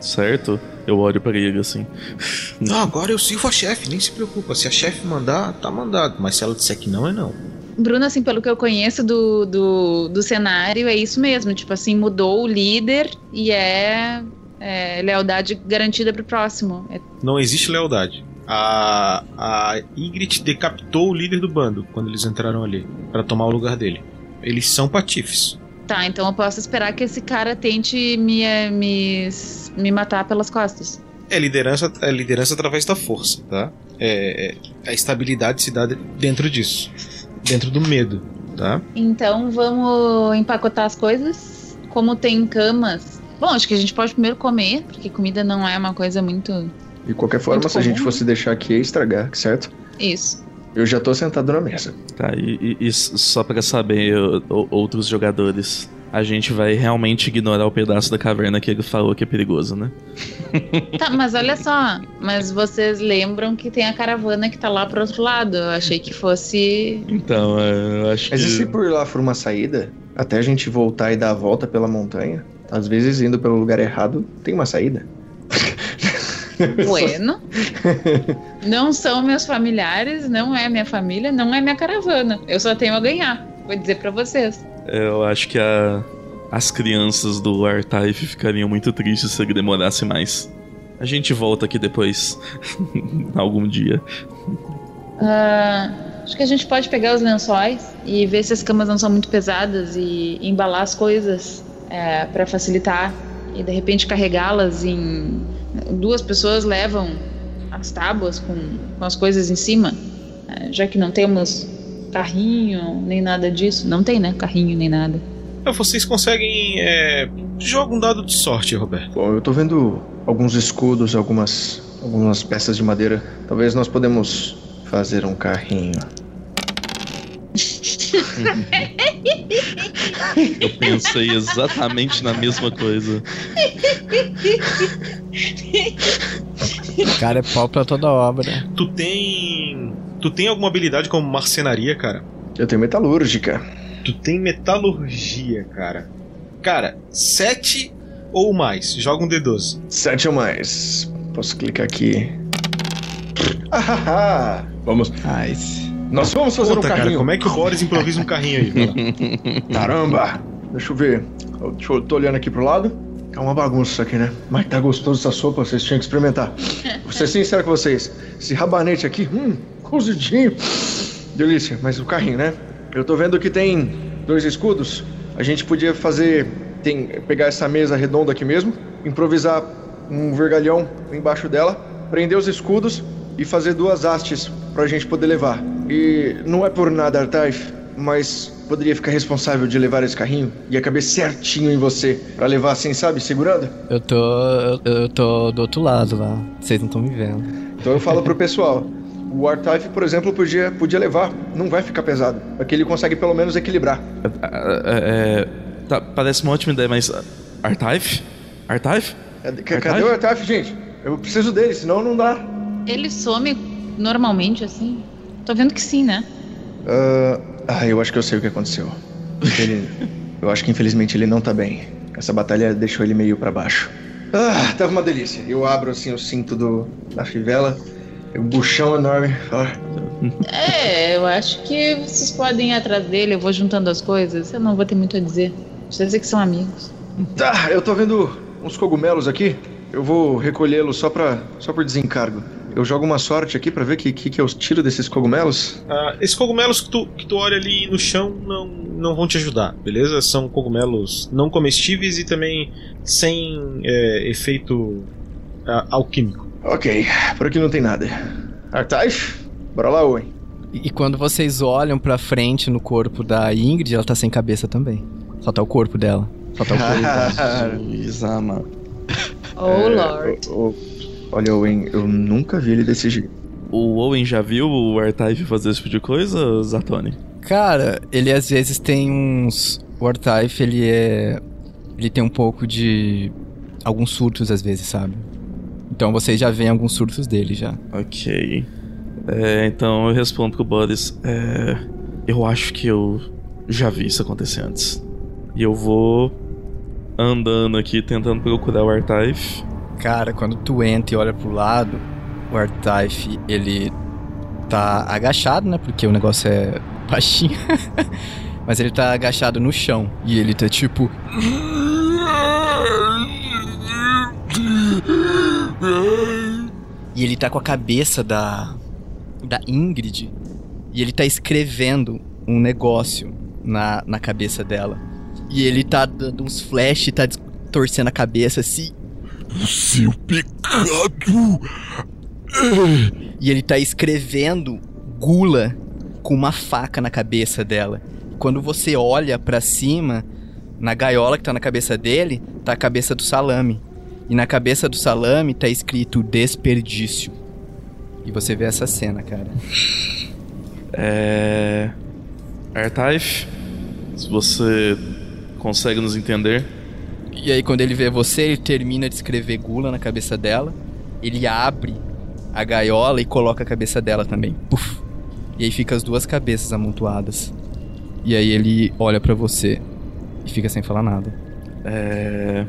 Certo? Eu olho pra ele assim. [LAUGHS] Não, agora eu sirvo a chefe, nem se preocupa. Se a chefe mandar, tá mandado. Mas se ela disser que não, é não. Bruno, assim, pelo que eu conheço do, do, do cenário, é isso mesmo. Tipo assim, mudou o líder e é, é lealdade garantida pro próximo. É- Não existe lealdade. A, a Ygritte decapitou o líder do bando quando eles entraram ali pra tomar o lugar dele. Eles são patifes. Tá, então eu posso esperar que esse cara tente me, me, me matar pelas costas. É liderança, é liderança através da força, tá? É, é- a estabilidade se dá de- dentro disso, dentro do medo, tá? Então vamos empacotar as coisas. Como tem camas. Bom, acho que a gente pode primeiro comer, porque comida não é uma coisa muito. De qualquer forma, Muito se a gente fosse deixar aqui, ia estragar, certo? Isso. Eu já tô sentado na mesa. Tá, e, e- e só pra saber, o- outros jogadores, a gente vai realmente ignorar o pedaço da caverna que ele falou que é perigoso, né? [LAUGHS] Tá, mas olha só. Mas vocês lembram que tem a caravana que tá lá pro outro lado. Eu achei que fosse. Então, é, eu acho Mas que. e se por lá for uma saída, até a gente voltar e dar a volta pela montanha? Às vezes, indo pelo lugar errado, tem uma saída. [LAUGHS] Bueno. Não são meus familiares, não é minha família, não é minha caravana. Eu só tenho a ganhar. Vou dizer pra vocês. Eu acho que a- as crianças do Artaif ficariam muito tristes se ele demorasse mais. A gente volta aqui depois, [LAUGHS] algum dia. Ah, acho que a gente pode pegar os lençóis e ver se as camas não são muito pesadas e embalar as coisas é, para facilitar e de repente carregá-las em. Duas pessoas levam as tábuas com, com as coisas em cima, é, já que não temos carrinho nem nada disso. Não tem, né? Carrinho nem nada. Vocês conseguem. É... Joga um dado de sorte, Roberto. Bom, eu tô vendo alguns escudos, algumas, algumas peças de madeira. Talvez nós podemos fazer um carrinho. [LAUGHS] Eu pensei exatamente na mesma coisa. Cara, é pau pra toda obra. Tu tem. Tu tem alguma habilidade como marcenaria, cara? Eu tenho metalúrgica. Tu tem metalurgia, cara. Cara, 7 ou mais. Joga um D12. Sete ou mais. Posso clicar aqui. Ah, vamos. Nice. Nós vamos fazer Conta, um cara, carrinho. como é que o Boris improvisa um carrinho aí? [LAUGHS] Caramba! Deixa eu ver. Eu, deixa eu tô olhando aqui pro lado. É uma bagunça isso aqui, né? Mas tá gostoso essa sopa, vocês tinham que experimentar. Vou ser sincero com vocês. Esse rabanete aqui, hum, cozidinho. Delícia, mas o carrinho, né? Eu tô vendo que tem dois escudos. A gente podia fazer. Tem, pegar essa mesa redonda aqui mesmo, improvisar um vergalhão embaixo dela, prender os escudos e fazer duas hastes pra gente poder levar. E não é por nada, Artaif, mas poderia ficar responsável de levar esse carrinho? Ia caber certinho em você pra levar assim, sabe? Segurando? Eu tô. Eu, eu tô do outro lado lá. Vocês não estão me vendo. Então eu falo pro pessoal: O Artife, por exemplo, podia, podia levar. Não vai ficar pesado. Aqui ele consegue pelo menos equilibrar. É, é, tá, parece uma ótima ideia, mas. Artife? Artife? Cadê, cadê o Artife, gente? Eu preciso dele, senão não dá. Ele some normalmente assim? Tô vendo que sim, né? Uh, ah, eu acho que eu sei o que aconteceu. Ele, eu acho que infelizmente ele não tá bem. Essa batalha deixou ele meio para baixo. Ah, tava uma delícia. Eu abro assim o cinto do, da fivela. Um buchão enorme. Ah. É, eu acho que vocês podem ir atrás dele, eu vou juntando as coisas. Eu não vou ter muito a dizer. Precisa dizer que são amigos. Tá, eu tô vendo uns cogumelos aqui. Eu vou recolhê-los só pra. só por desencargo. Eu jogo uma sorte aqui para ver que, que, que eu tiro desses cogumelos. Ah, esses cogumelos que tu, que tu olha ali no chão não, não vão te ajudar, beleza? São cogumelos não comestíveis e também sem é, efeito ah, alquímico. Ok, por aqui não tem nada. Artaif, bora lá, Owen. E, e quando vocês olham pra frente no corpo da Ingrid, ela tá sem cabeça também. Só tá o corpo dela. Só tá o [LAUGHS] corpo dela. Isama. Oh, Lord. o- o- olha, Owen, eu nunca vi ele desse jeito. O Owen já viu o Artife fazer esse tipo de coisa, Zatoni? Cara, ele às vezes tem uns. O Artife, ele é. Ele tem um pouco de. Alguns surtos às vezes, sabe? Então vocês já veem alguns surtos dele já. Ok. É, então eu respondo pro Boris. É, eu acho que eu já vi isso acontecer antes. E eu vou andando aqui tentando procurar o Artife. Cara, quando tu entra e olha pro lado, o Artife, ele tá agachado, né? Porque o negócio é baixinho. [LAUGHS] Mas ele tá agachado no chão. E ele tá tipo. E ele tá com a cabeça da. da Ingrid. E ele tá escrevendo um negócio na, na cabeça dela. E ele tá dando uns flash, tá torcendo a cabeça assim. O seu pecado. E ele tá escrevendo gula com uma faca na cabeça dela. Quando você olha pra cima, na gaiola que tá na cabeça dele, tá a cabeça do salame. E na cabeça do salame tá escrito desperdício. E você vê essa cena, cara. É. Artife, se você consegue nos entender. E aí quando ele vê você, ele termina de escrever gula na cabeça dela. Ele abre a gaiola e coloca a cabeça dela também. Puf. E aí fica as duas cabeças amontoadas. E aí ele olha pra você e fica sem falar nada. É.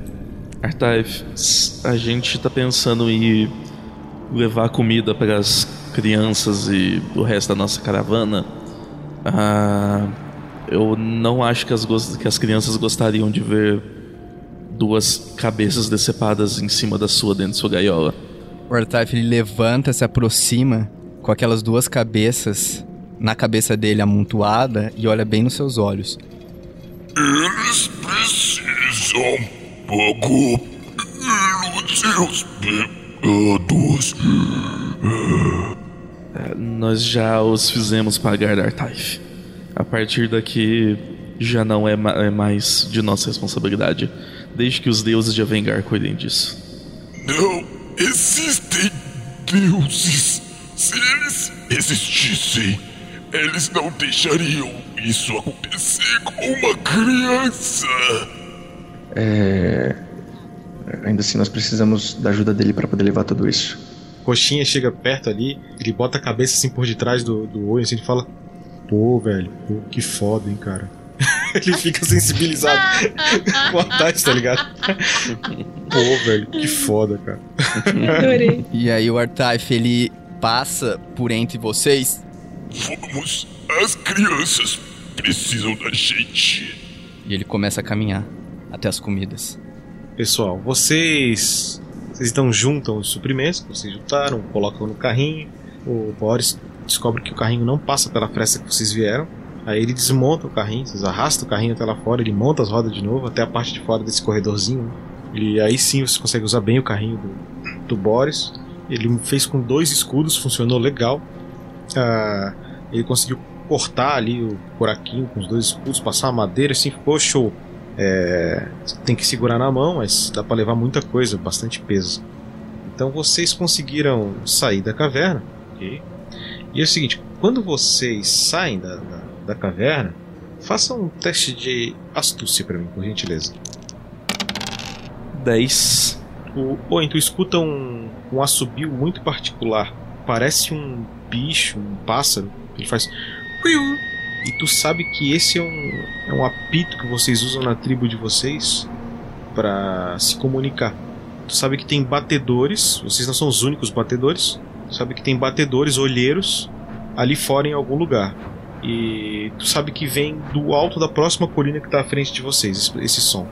A gente tá pensando em levar comida para as crianças e o resto da nossa caravana. Ah, eu não acho que as, que as crianças gostariam de ver duas cabeças decepadas em cima da sua dentro da sua gaiola. O Artife ele levanta, se aproxima com aquelas duas cabeças na cabeça dele amontoada e olha bem nos seus olhos. Eles precisam pagar pelos seus pecados. É, nós já os fizemos pagar Artife. A partir daqui já não é, ma- é mais de nossa responsabilidade, desde que os deuses de Avengar cuidem disso. Não existem deuses. Se eles existissem, eles não deixariam isso acontecer com uma criança. É. Ainda assim, nós precisamos da ajuda dele para poder levar tudo isso. Coxinha chega perto ali, ele bota a cabeça assim por detrás do, do olho assim e fala: Pô, velho, pô, que foda, hein, cara. [LAUGHS] ele fica sensibilizado [LAUGHS] com a Tati, tá ligado? Pô, velho, que foda, cara. Adorei. E aí o Artife ele passa por entre vocês Vamos, as crianças precisam da gente. e ele começa a caminhar até as comidas. Pessoal, vocês. Vocês então juntam os suprimentos que vocês juntaram, colocam no carrinho. O Boris descobre que o carrinho não passa pela fresta que vocês vieram. Aí ele desmonta o carrinho, vocês arrastam o carrinho até lá fora, ele monta as rodas de novo até a parte de fora desse corredorzinho. né? E aí sim você consegue usar bem o carrinho do, do Boris. Ele fez com dois escudos, funcionou legal. Ah, ele conseguiu cortar ali o buraquinho com os dois escudos, passar a madeira, assim ficou show. É, tem que segurar na mão, mas dá pra levar muita coisa, bastante peso. Então vocês conseguiram sair da caverna, ok? E é o seguinte: quando vocês saem da, da, da caverna, façam um teste de astúcia pra mim, por gentileza. 10. O Owen, tu escuta um, um assobio muito particular. Parece um bicho, um pássaro. Ele faz. E tu sabe que esse é um, é um apito que vocês usam na tribo de vocês para se comunicar. Tu sabe que tem batedores, vocês não são os únicos batedores. Tu sabe que tem batedores, olheiros, ali fora em algum lugar. E tu sabe que vem do alto da próxima colina que tá à frente de vocês, esse, som.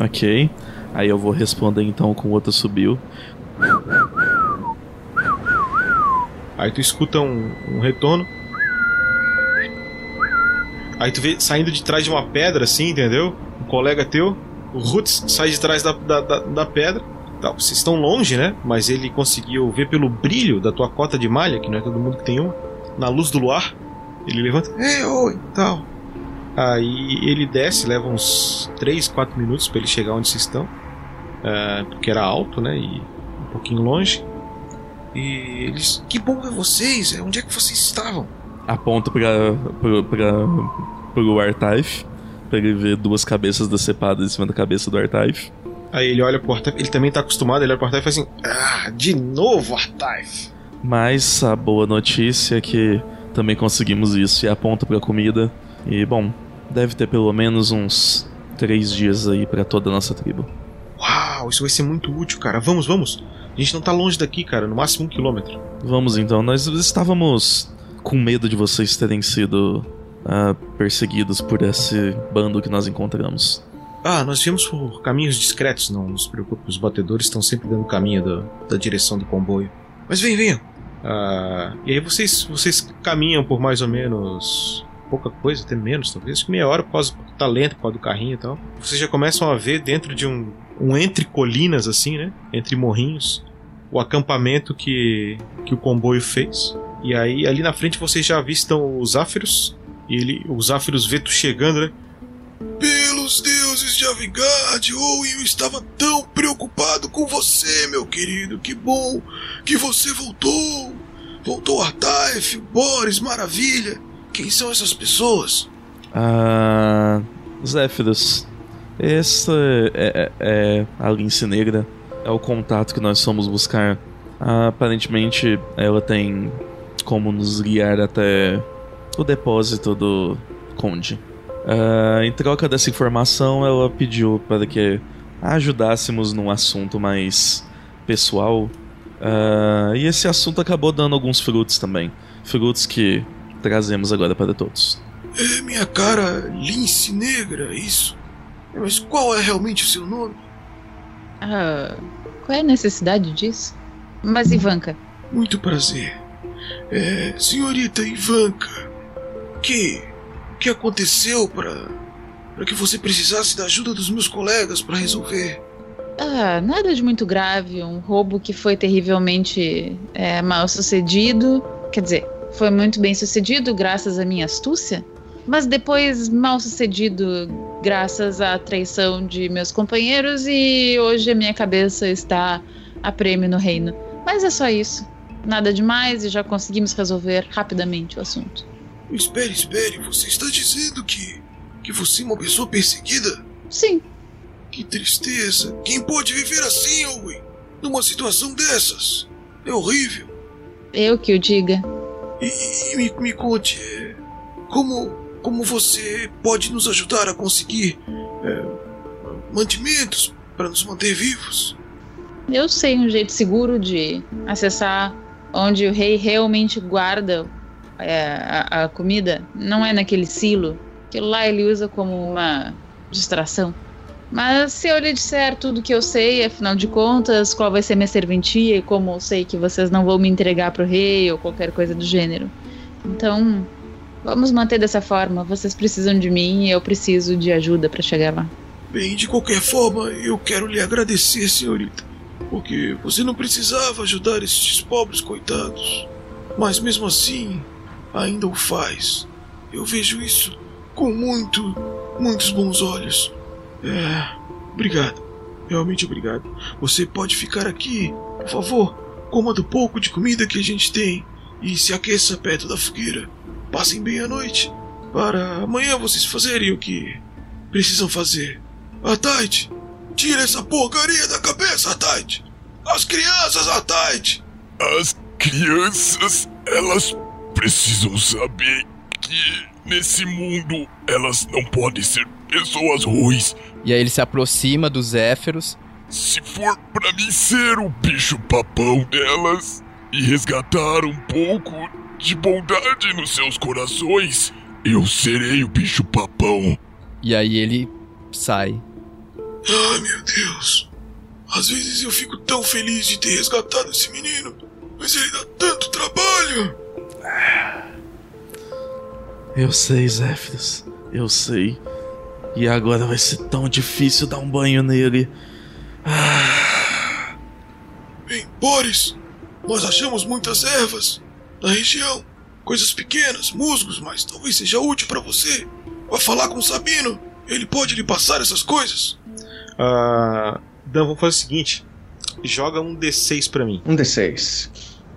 Ok. Aí eu vou responder então com outro subiu. Aí tu escuta um, um retorno. Aí tu vê saindo de trás de uma pedra, assim, entendeu? Um colega teu, o Roots, sai de trás da, da, da, da pedra. Tá, vocês estão longe, né? Mas ele conseguiu ver pelo brilho da tua cota de malha, que não é todo mundo que tem uma, na luz do luar. Ele levanta. É, oi, tal. Aí ele desce, leva uns 3, 4 minutos para ele chegar onde vocês estão. Ah, porque era alto, né? E um pouquinho longe. E eles. Que bom ver vocês! é, Onde é que vocês estavam? Aponto pra, pro, pra, pro Artaif. Pra ele ver duas cabeças decepadas em cima da cabeça do Artaif. Aí ele olha pro Artaif, ele também tá acostumado, ele olha pro Artaif e faz assim: Ah, de novo, Artaif! Mas a boa notícia é que também conseguimos isso e aponta pra comida. E bom, deve ter pelo menos uns três dias aí pra toda a nossa tribo. Uau, isso vai ser muito útil, cara. Vamos, vamos! A gente não tá longe daqui, cara, no máximo um quilômetro. Vamos então, nós estávamos com medo de vocês terem sido ah, perseguidos por esse bando que nós encontramos. Ah, nós viemos por caminhos discretos, não, se preocupe, os batedores estão sempre dando caminho da, da direção do comboio. Mas vem, venham. Ah, e aí vocês, vocês caminham por mais ou menos pouca coisa, até menos talvez, meia hora por causa do talento, por causa do carrinho e tal. Vocês já começam a ver dentro de um, um entre colinas assim, né? Entre morrinhos, o acampamento que, que o comboio fez. E aí ali na frente vocês já avistam os Záfiros. E ele, os Záfiros vê tu chegando, né? Avigard, Owen, eu estava tão preocupado com você, meu querido. Que bom que você voltou. Voltou Artaif, Boris, maravilha. Quem são essas pessoas? Ah. Zéfiros. Essa é, é, é a lince negra. É o contato que nós fomos buscar. Aparentemente, ela tem como nos guiar até o depósito do Conde. Ah, em troca dessa informação, ela pediu para que ajudássemos num assunto mais pessoal. Ah, e esse assunto acabou dando alguns frutos também. Frutos que trazemos agora para todos. É minha cara lince negra, é isso? Mas qual é realmente o seu nome? Ah, qual é a necessidade disso? Mas Ivanka, Muito prazer. É, senhorita Ivanka, que que aconteceu para para que você precisasse da ajuda dos meus colegas para resolver? ah, nada de muito grave. Um roubo que foi terrivelmente é, mal sucedido. Quer dizer, foi muito bem sucedido graças à minha astúcia. Mas depois mal sucedido graças à traição de meus companheiros. E hoje a minha cabeça está a prêmio no reino. Mas é só isso. Nada demais e já conseguimos resolver rapidamente o assunto. Espere, espere, você está dizendo que que você é uma pessoa perseguida? Sim, Que tristeza. Quem pode viver assim, Owen? Numa situação dessas? É horrível. eu que o diga. E, e me, me conte, é, como, como você pode nos ajudar a conseguir é, mantimentos para nos manter vivos? Eu sei um jeito seguro de acessar onde o rei realmente guarda a, a comida. Não é naquele silo. Aquilo lá ele usa como uma distração. Mas se eu lhe disser tudo que eu sei, afinal de contas, qual vai ser minha serventia e como eu sei que vocês não vão me entregar pro rei ou qualquer coisa do gênero. Então, vamos manter dessa forma. Vocês precisam de mim e eu preciso de ajuda para chegar lá. Bem, de qualquer forma, eu quero lhe agradecer, senhorita. Porque você não precisava ajudar estes pobres coitados. Mas mesmo assim, ainda o faz. Eu vejo isso com muito, muitos bons olhos. É. Obrigado. Realmente obrigado. Você pode ficar aqui, por favor. Coma do pouco de comida que a gente tem. e se aqueça perto da fogueira. Passem bem a noite, para amanhã vocês fazerem o que precisam fazer. Ataite, tira essa porcaria da cabeça, Ataite! As crianças, Ataite! As crianças, elas precisam saber que nesse mundo elas não podem ser pessoas ruins. E aí ele se aproxima dos Zéferos. Se for pra mim ser o bicho papão delas e resgatar um pouco de bondade nos seus corações, eu serei o bicho papão. E aí ele sai. Ai meu Deus! Às vezes eu fico tão feliz de ter resgatado esse menino, mas ele dá tanto trabalho! Eu sei, Zéfiros. Eu sei. E agora vai ser tão difícil dar um banho nele. Ah, Bem, Boris, nós achamos muitas ervas na região. Coisas pequenas, musgos, mas talvez seja útil pra você. Vá falar com o Sabino. Ele pode lhe passar essas coisas. Ah, Dan, vamos fazer o seguinte: joga um D6 pra mim. Um D6.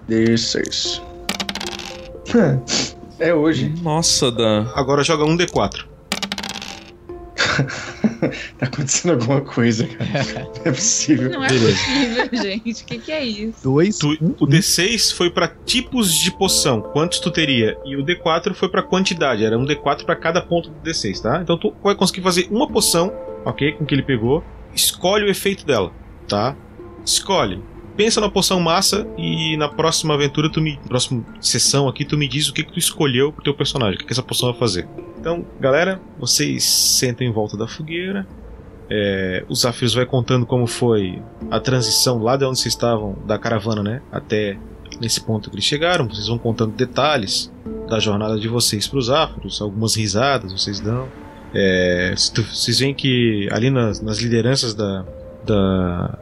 D6. É hoje. nossa, Dan. Agora joga um D4. [LAUGHS] tá acontecendo alguma coisa, cara. [LAUGHS] Não é possível. Não é possível, gente. O que, que é isso? Dois. Tu- um, o D6 foi pra tipos de poção, quantos tu teria, e o D4 foi pra quantidade, era um D4 pra cada ponto do D6, tá? Então tu vai conseguir fazer uma poção, ok, com o que ele pegou, escolhe o efeito dela, tá? Escolhe. Pensa na poção massa e na próxima aventura, tu me, próxima sessão aqui, tu me diz o que, que tu escolheu pro teu personagem, o que, que essa poção vai fazer. Então, galera, vocês sentam em volta da fogueira. É, o Zafiros vai contando como foi a transição lá de onde vocês estavam, da caravana, né? Até nesse ponto que eles chegaram. Vocês vão contando detalhes da jornada de vocês para os Áfrios, algumas risadas vocês dão. É, vocês veem que ali nas, nas lideranças da, da,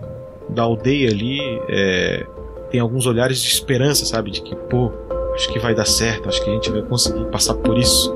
da aldeia ali é, tem alguns olhares de esperança, sabe? De que, pô, acho que vai dar certo, acho que a gente vai conseguir passar por isso.